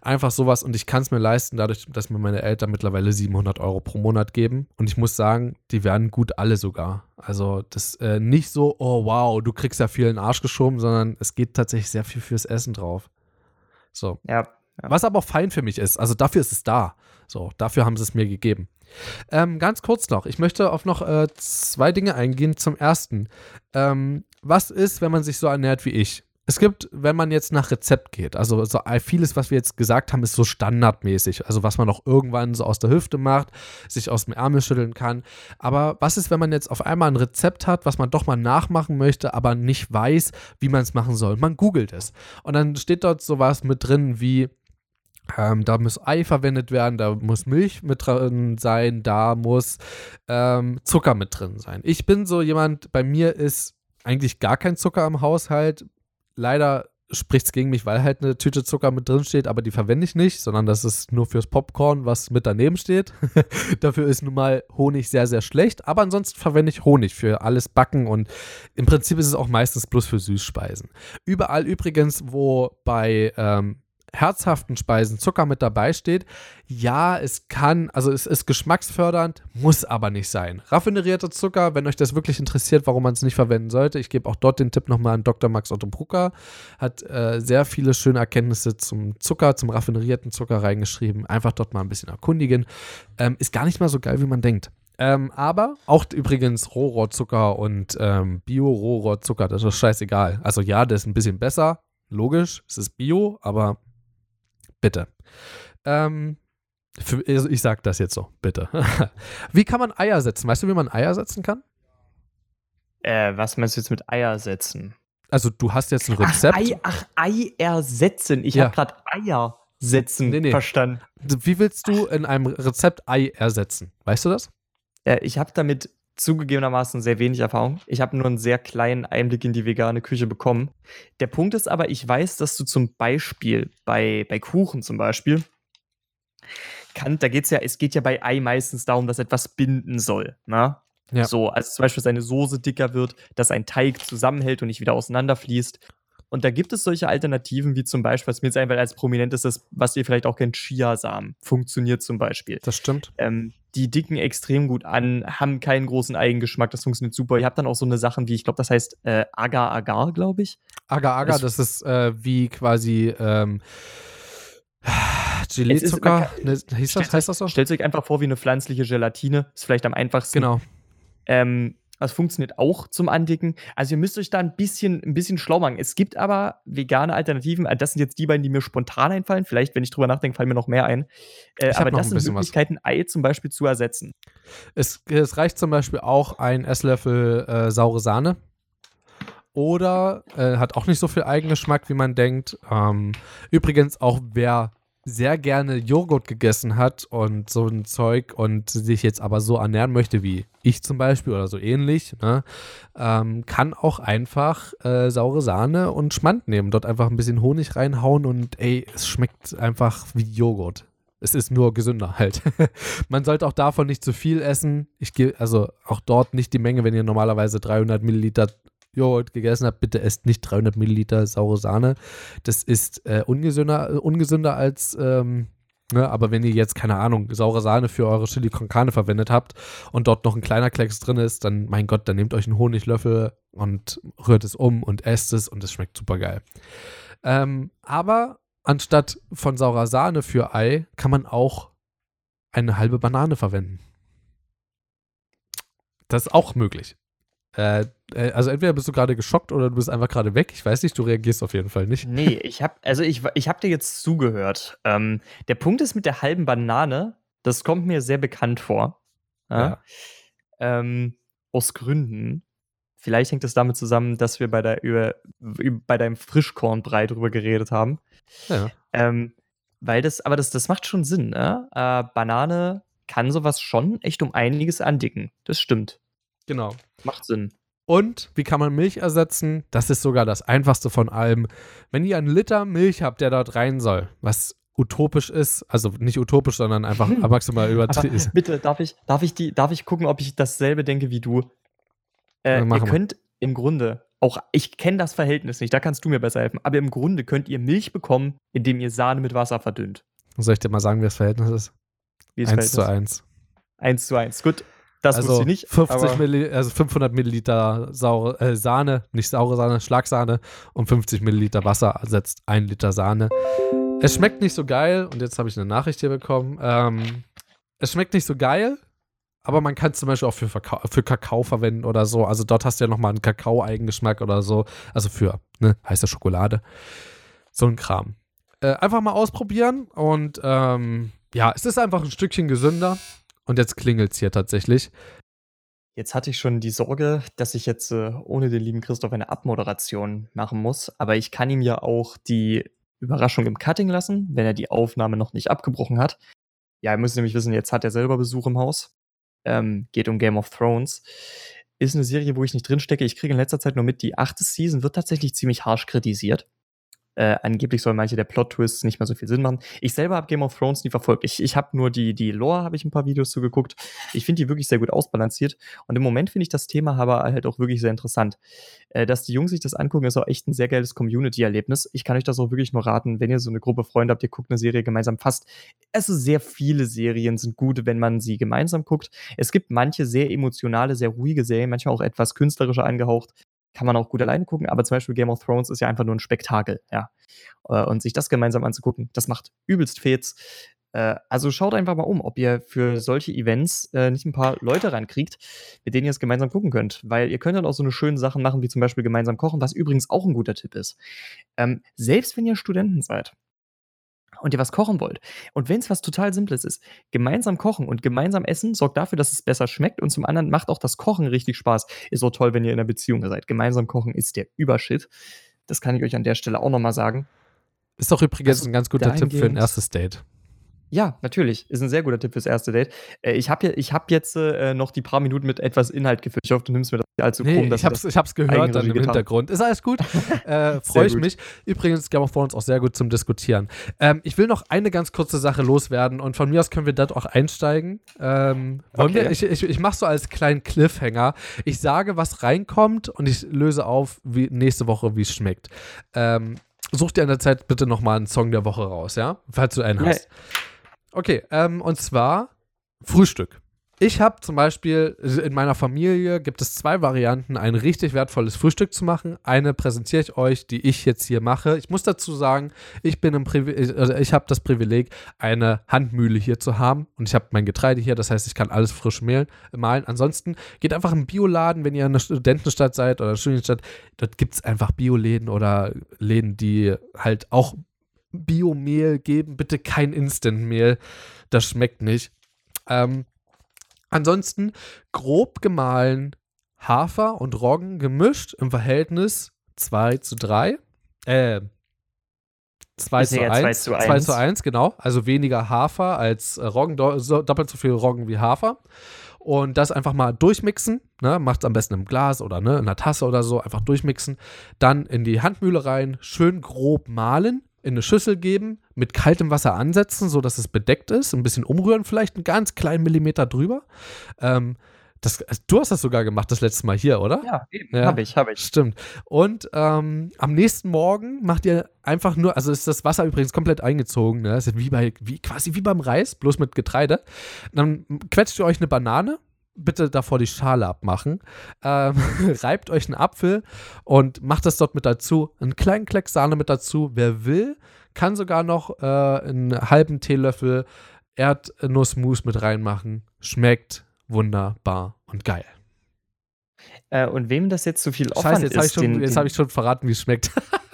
einfach sowas und ich kann es mir leisten, dadurch, dass mir meine Eltern mittlerweile 700 Euro pro Monat geben und ich muss sagen, die werden gut alle sogar. Also das äh, nicht so, oh wow, du kriegst ja viel in den Arsch geschoben, sondern es geht tatsächlich sehr viel fürs Essen drauf. So, Ja. Ja. was aber auch fein für mich ist. Also dafür ist es da. So, dafür haben sie es mir gegeben. Ähm, ganz kurz noch, ich möchte auf noch äh, zwei Dinge eingehen. Zum ersten, ähm, was ist, wenn man sich so ernährt wie ich? Es gibt, wenn man jetzt nach Rezept geht, also so äh, vieles, was wir jetzt gesagt haben, ist so standardmäßig, also was man auch irgendwann so aus der Hüfte macht, sich aus dem Ärmel schütteln kann. Aber was ist, wenn man jetzt auf einmal ein Rezept hat, was man doch mal nachmachen möchte, aber nicht weiß, wie man es machen soll? Man googelt es. Und dann steht dort sowas mit drin wie Ähm, da muss Ei verwendet werden, da muss Milch mit drin sein, da muss ähm, Zucker mit drin sein. Ich bin so jemand, bei mir ist eigentlich gar kein Zucker im Haushalt. Leider spricht es gegen mich, weil halt eine Tüte Zucker mit drin steht, aber die verwende ich nicht, sondern das ist nur fürs Popcorn, was mit daneben steht. Dafür ist nun mal Honig sehr, sehr schlecht, aber ansonsten verwende ich Honig für alles Backen und im Prinzip ist es auch meistens bloß für Süßspeisen. Überall übrigens, wo bei ähm, herzhaften Speisen Zucker mit dabei steht, ja, es kann, also es ist geschmacksfördernd, muss aber nicht sein. Raffinerierter Zucker, wenn euch das wirklich interessiert, warum man es nicht verwenden sollte, ich gebe auch dort den Tipp nochmal an Dr. Max Otto Brucker, hat äh, sehr viele schöne Erkenntnisse zum Zucker, zum raffinerierten Zucker reingeschrieben. Einfach dort mal ein bisschen erkundigen. Ähm, ist gar nicht mal so geil, wie man denkt. Ähm, aber auch übrigens Rohrohrzucker und ähm, Bio-Rohrohrzucker, das ist scheißegal. Also ja, das ist ein bisschen besser, logisch, es ist Bio, aber Bitte. Ähm, für, ich sag das jetzt so, bitte. wie kann man Eier setzen? Weißt du, wie man Eier setzen kann? Äh, was meinst du jetzt mit Eier setzen? Also du hast jetzt ein Rezept. Ach, Ei, ach, Ei ersetzen. Ich Ja. habe gerade Eier setzen Nee, nee. verstanden. Wie willst du in einem Rezept Ei ersetzen? Weißt du das? Äh, ich habe damit zugegebenermaßen sehr wenig Erfahrung. Ich habe nur einen sehr kleinen Einblick in die vegane Küche bekommen. Der Punkt ist aber, ich weiß, dass du zum Beispiel bei, bei Kuchen zum Beispiel, kann, da geht's ja, es geht ja bei Ei meistens darum, dass etwas binden soll. Ne? Ja. So, als zum Beispiel seine Soße dicker wird, dass ein Teig zusammenhält und nicht wieder auseinanderfließt. Und da gibt es solche Alternativen, wie zum Beispiel, was mir jetzt einfach als prominent ist, das, was ihr vielleicht auch kennt, Chiasamen. Funktioniert zum Beispiel. Das stimmt. Ähm, die dicken extrem gut an, haben keinen großen Eigengeschmack, das funktioniert super. Ihr habt dann auch so eine Sachen wie, ich glaube, das heißt äh, Agar Agar, glaube ich. Agar Agar, Es- das ist äh, wie quasi ähm, Gelee-Zucker. Ne, hieß das, heißt das so? Stellt euch einfach vor wie eine pflanzliche Gelatine. Ist vielleicht am einfachsten. Genau. Ähm, das funktioniert auch zum Andicken. Also ihr müsst euch da ein bisschen, ein bisschen schlau machen. Es gibt aber vegane Alternativen. Äh, Das sind jetzt die beiden, die mir spontan einfallen. Vielleicht, wenn ich drüber nachdenke, fallen mir noch mehr ein. Äh, aber das sind bisschen was. Möglichkeiten, Ei zum Beispiel zu ersetzen. Es, es reicht zum Beispiel auch ein Esslöffel äh, saure Sahne. Oder äh, hat auch nicht so viel Eigengeschmack, wie man denkt. Ähm, übrigens, auch wer sehr gerne Joghurt gegessen hat und so ein Zeug und sich jetzt aber so ernähren möchte wie ich zum Beispiel oder so ähnlich, ne, ähm, kann auch einfach äh, saure Sahne und Schmand nehmen. Dort einfach ein bisschen Honig reinhauen und ey, es schmeckt einfach wie Joghurt. Es ist nur gesünder halt. Man sollte auch davon nicht zu viel essen. Ich gehe also auch dort nicht die Menge, wenn ihr normalerweise 300 Milliliter Joghurt gegessen habt, bitte esst nicht 300 Milliliter saure Sahne. Das ist äh, ungesünder, äh, ungesünder als, ähm, ne, aber wenn ihr jetzt, keine Ahnung, saure Sahne für eure Chili con Carne verwendet habt und dort noch ein kleiner Klecks drin ist, dann, mein Gott, dann nehmt euch einen Honiglöffel und rührt es um und esst es und es schmeckt super geil. Ähm, aber anstatt von saurer Sahne für Ei kann man auch eine halbe Banane verwenden. Das ist auch möglich. Äh, äh, also entweder bist du gerade geschockt oder du bist einfach gerade weg. Ich weiß nicht, du reagierst auf jeden Fall nicht. Nee, ich hab, also ich, ich hab dir jetzt zugehört. Ähm, der Punkt ist mit der halben Banane, das kommt mir sehr bekannt vor. Ja? Ja. Ähm, aus Gründen. Vielleicht hängt es damit zusammen, dass wir bei, der, über, über, bei deinem Frischkornbrei drüber geredet haben. Ja. Ähm, weil das, aber das, das macht schon Sinn, ne? Äh, Banane kann sowas schon echt um einiges andicken. Das stimmt. Genau. Macht Sinn. Und wie kann man Milch ersetzen? Das ist sogar das einfachste von allem. Wenn ihr einen Liter Milch habt, der dort rein soll, was utopisch ist, also nicht utopisch, sondern einfach Hm. maximal übertrieben. bitte, darf ich, darf, ich die, darf ich gucken, ob ich dasselbe denke wie du? Äh, ihr könnt im Grunde, auch ich kenne das Verhältnis nicht, da kannst du mir besser helfen, aber im Grunde könnt ihr Milch bekommen, indem ihr Sahne mit Wasser verdünnt. Soll ich dir mal sagen, wie das Verhältnis ist? Wie ist 1 zu Verhältnis? 1. 1 zu 1. Gut, das also wusste ich nicht. 50 aber Milli also 500 Milliliter saure, äh, Sahne, nicht saure Sahne, Schlagsahne und 50 Milliliter Wasser ersetzt 1 Liter Sahne. Es schmeckt nicht so geil und jetzt habe ich eine Nachricht hier bekommen. Ähm, es schmeckt nicht so geil, aber man kann es zum Beispiel auch für, für Kakao verwenden oder so. Also dort hast du ja nochmal einen Kakao-Eigengeschmack oder so. Also für ne, heiße Schokolade. So ein Kram. Äh, einfach mal ausprobieren und ähm, ja, es ist einfach ein Stückchen gesünder. Und jetzt klingelt es hier tatsächlich. Jetzt hatte ich schon die Sorge, dass ich jetzt äh, ohne den lieben Christoph eine Abmoderation machen muss, aber ich kann ihm ja auch die Überraschung im Cutting lassen, wenn er die Aufnahme noch nicht abgebrochen hat. Ja, ihr müsst nämlich wissen, jetzt hat er selber Besuch im Haus. Ähm, geht um Game of Thrones. Ist eine Serie, wo ich nicht drinstecke. Ich kriege in letzter Zeit nur mit, die achte Season wird tatsächlich ziemlich harsch kritisiert. Äh, angeblich sollen manche der Plot-Twists nicht mehr so viel Sinn machen. Ich selber habe Game of Thrones nie verfolgt. Ich, ich habe nur die, die Lore, habe ich ein paar Videos zu geguckt. Ich finde die wirklich sehr gut ausbalanciert. Und im Moment finde ich das Thema aber halt auch wirklich sehr interessant. Äh, dass die Jungs sich das angucken, ist auch echt ein sehr geiles Community-Erlebnis. Ich kann euch das auch wirklich nur raten, wenn ihr so eine Gruppe Freunde habt, ihr guckt eine Serie gemeinsam fast. Also sehr viele Serien sind gut, wenn man sie gemeinsam guckt. Es gibt manche sehr emotionale, sehr ruhige Serien, manchmal auch etwas künstlerischer angehaucht kann man auch gut alleine gucken, aber zum Beispiel Game of Thrones ist ja einfach nur ein Spektakel, ja. Äh, und sich das gemeinsam anzugucken, das macht übelst Fets. Äh, also schaut einfach mal um, ob ihr für solche Events äh, nicht ein paar Leute rankriegt, mit denen ihr es gemeinsam gucken könnt. Weil ihr könnt dann auch so eine schöne Sachen machen, wie zum Beispiel gemeinsam kochen, was übrigens auch ein guter Tipp ist. Ähm, selbst wenn ihr Studenten seid, und ihr was kochen wollt. Und wenn es was total Simples ist, gemeinsam kochen und gemeinsam essen sorgt dafür, dass es besser schmeckt und zum anderen macht auch das Kochen richtig Spaß. Ist so toll, wenn ihr in einer Beziehung seid. Gemeinsam kochen ist der Übershit. Das kann ich euch an der Stelle auch nochmal sagen. Ist doch übrigens also, ein ganz guter Tipp für ein erstes Date. Ja, natürlich. Ist ein sehr guter Tipp fürs erste Date. Äh, ich habe hab jetzt äh, noch die paar Minuten mit etwas Inhalt gefüllt. Ich hoffe, du nimmst mir das nicht allzu nee, krumm. ich habe es hab's gehört dann im getan. Hintergrund. Ist alles gut. äh, Freue ich gut. mich. Übrigens, Game of Thrones auch sehr gut zum Diskutieren. Ähm, ich will noch eine ganz kurze Sache loswerden und von mir aus können wir dort auch einsteigen. Ähm, okay. wir, ich ich, ich mache so als kleinen Cliffhanger. Ich sage, was reinkommt und ich löse auf wie nächste Woche, wie es schmeckt. Ähm, such dir in der Zeit bitte nochmal einen Song der Woche raus, ja? Falls du einen hast. Okay, ähm, und zwar Frühstück. Ich habe zum Beispiel in meiner Familie gibt es zwei Varianten, ein richtig wertvolles Frühstück zu machen. Eine präsentiere ich euch, die ich jetzt hier mache. Ich muss dazu sagen, ich bin im also ich habe das Privileg, eine Handmühle hier zu haben und ich habe mein Getreide hier. Das heißt, ich kann alles frisch mehlen, malen. Ansonsten geht einfach im Bioladen, wenn ihr in einer Studentenstadt seid oder Studienstadt. Dort gibt es einfach Bioläden oder Läden, die halt auch Biomehl geben, bitte kein Instant-Mehl. Das schmeckt nicht. Ähm, ansonsten grob gemahlen Hafer und Roggen gemischt im Verhältnis 2 zu 3. Äh, 2 zu, 1, 2 zu 1. 2 zu 1, genau. Also weniger Hafer als äh, Roggen, doppelt so viel Roggen wie Hafer. Und das einfach mal durchmixen. Ne? Macht es am besten im Glas oder ne, in einer Tasse oder so. Einfach durchmixen. Dann in die Handmühle rein, schön grob mahlen in eine Schüssel geben, mit kaltem Wasser ansetzen, sodass es bedeckt ist, ein bisschen umrühren, vielleicht einen ganz kleinen Millimeter drüber. Ähm, das, du hast das sogar gemacht das letzte Mal hier, oder? Ja, eben. Ja, habe ich, habe ich. Stimmt. Und ähm, am nächsten Morgen macht ihr einfach nur, also ist das Wasser übrigens komplett eingezogen, ne? Das ist wie bei, wie, quasi wie beim Reis, bloß mit Getreide. Dann quetscht ihr euch eine Banane, bitte davor die Schale abmachen. Ähm, reibt euch einen Apfel und macht das dort mit dazu. Einen kleinen Kleck Sahne mit dazu. Wer will, kann sogar noch äh, einen halben Teelöffel Erdnussmus mit reinmachen. Schmeckt wunderbar und geil. Äh, und wem das jetzt zu viel Aufwand Scheiße, jetzt ist, habe ich, hab ich schon verraten, wie es schmeckt.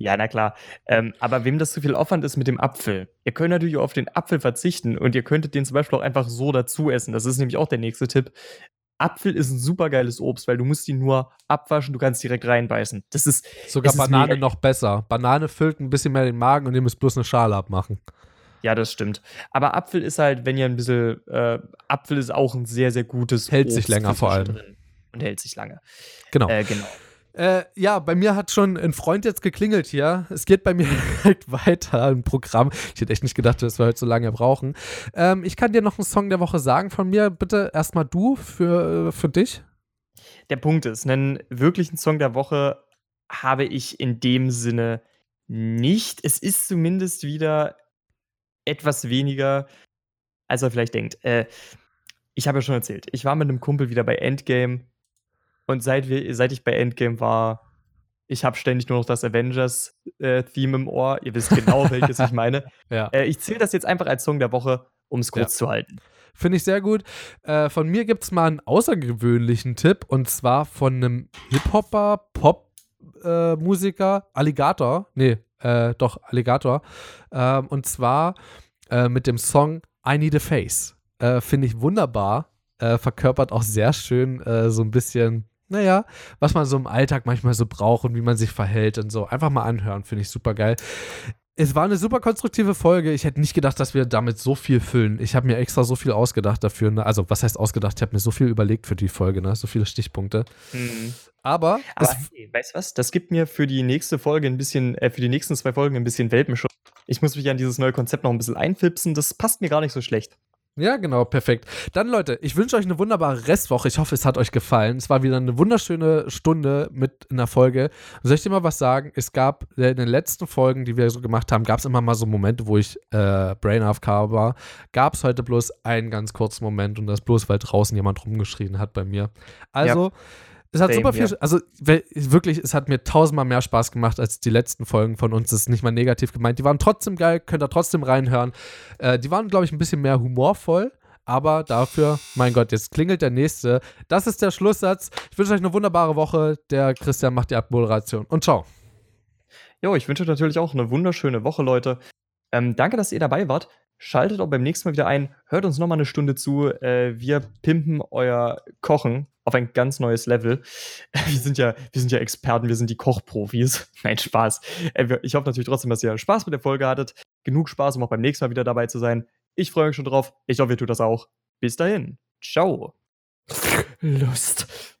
Ja, na klar. Ähm, aber wem das zu viel Aufwand ist mit dem Apfel, ihr könnt natürlich auf den Apfel verzichten und ihr könntet den zum Beispiel auch einfach so dazu essen. Das ist nämlich auch der nächste Tipp. Apfel ist ein super geiles Obst, weil du musst ihn nur abwaschen, du kannst direkt reinbeißen. Das ist sogar Banane noch besser. Banane füllt ein bisschen mehr den Magen und ihr müsst bloß eine Schale abmachen. Ja, das stimmt. Aber Apfel ist halt, wenn ihr ein bisschen, äh, Apfel ist auch ein sehr, sehr gutes Hält Obst sich länger vor allem. Und hält sich lange. Genau. Äh, genau. Äh, ja, bei mir hat schon ein Freund jetzt geklingelt hier. Es geht bei mir direkt weiter im Programm. Ich hätte echt nicht gedacht, dass wir heute so lange brauchen. Ähm, ich kann dir noch einen Song der Woche sagen von mir. Bitte erstmal du für, äh, für dich. Der Punkt ist, einen wirklichen Song der Woche habe ich in dem Sinne nicht. Es ist zumindest wieder etwas weniger, als er vielleicht denkt. Äh, ich habe ja schon erzählt, ich war mit einem Kumpel wieder bei Endgame und seit, wir, seit ich bei Endgame war, ich habe ständig nur noch das Avengers-Theme äh, im Ohr. Ihr wisst genau, welches ich meine. Ja. Äh, ich zähle das jetzt einfach als Song der Woche, um es kurz ja. zu halten. Finde ich sehr gut. Äh, von mir gibt es mal einen außergewöhnlichen Tipp und zwar von einem Hip-Hopper, Pop-Musiker, äh, Alligator. Nee, äh, doch, Alligator. Ähm, und zwar äh, mit dem Song I Need a Face. Finde ich wunderbar. verkörpert auch sehr schön so ein bisschen naja, was man so im Alltag manchmal so braucht und wie man sich verhält und so. Einfach mal anhören, finde ich super geil. es war eine super konstruktive Folge. Ich hätte nicht gedacht, dass wir damit so viel füllen. Ich habe mir extra so viel ausgedacht dafür. Ne? Also, was heißt ausgedacht? Ich habe mir so viel überlegt für die Folge, ne? so viele Stichpunkte. Mhm. Aber, Aber hey, weißt du was? Das gibt mir für die nächste Folge ein bisschen, äh, für die nächsten zwei Folgen ein bisschen Welpenschutz. Ich muss mich an dieses neue Konzept noch ein bisschen einfipsen. Das passt mir gar nicht so schlecht. Ja, genau, perfekt. Dann, Leute, ich wünsche euch eine wunderbare Restwoche. Ich hoffe, es hat euch gefallen. Es war wieder eine wunderschöne Stunde mit einer Folge. Soll ich dir mal was sagen? Es gab in den letzten Folgen, die wir so gemacht haben, gab es immer mal so Momente, wo ich äh, Brain AFK war. Gab es heute bloß einen ganz kurzen Moment und das bloß, weil draußen jemand rumgeschrien hat bei mir. Also. Ja es hat Same, super viel, ja. also wirklich, es hat mir tausendmal mehr Spaß gemacht als die letzten Folgen von uns. Das ist nicht mal negativ gemeint. Die waren trotzdem geil, könnt ihr trotzdem reinhören. Äh, die waren, glaube ich, ein bisschen mehr humorvoll. Aber dafür, mein Gott, jetzt klingelt der nächste. Das ist der Schlusssatz. Ich wünsche euch eine wunderbare Woche. Der Christian macht die Abmoderation. Und ciao. Jo, ich wünsche euch natürlich auch eine wunderschöne Woche, Leute. Ähm, danke, dass ihr dabei wart. Schaltet auch beim nächsten Mal wieder ein. Hört uns nochmal eine Stunde zu. Äh, wir pimpen euer Kochen auf ein ganz neues Level. Wir sind ja, wir sind ja Experten, wir sind die Kochprofis. Nein, Spaß. Äh, ich hoffe natürlich trotzdem, dass ihr Spaß mit der Folge hattet. Genug Spaß, um auch beim nächsten Mal wieder dabei zu sein. Ich freue mich schon drauf. Ich hoffe, ihr tut das auch. Bis dahin. Ciao. Lust.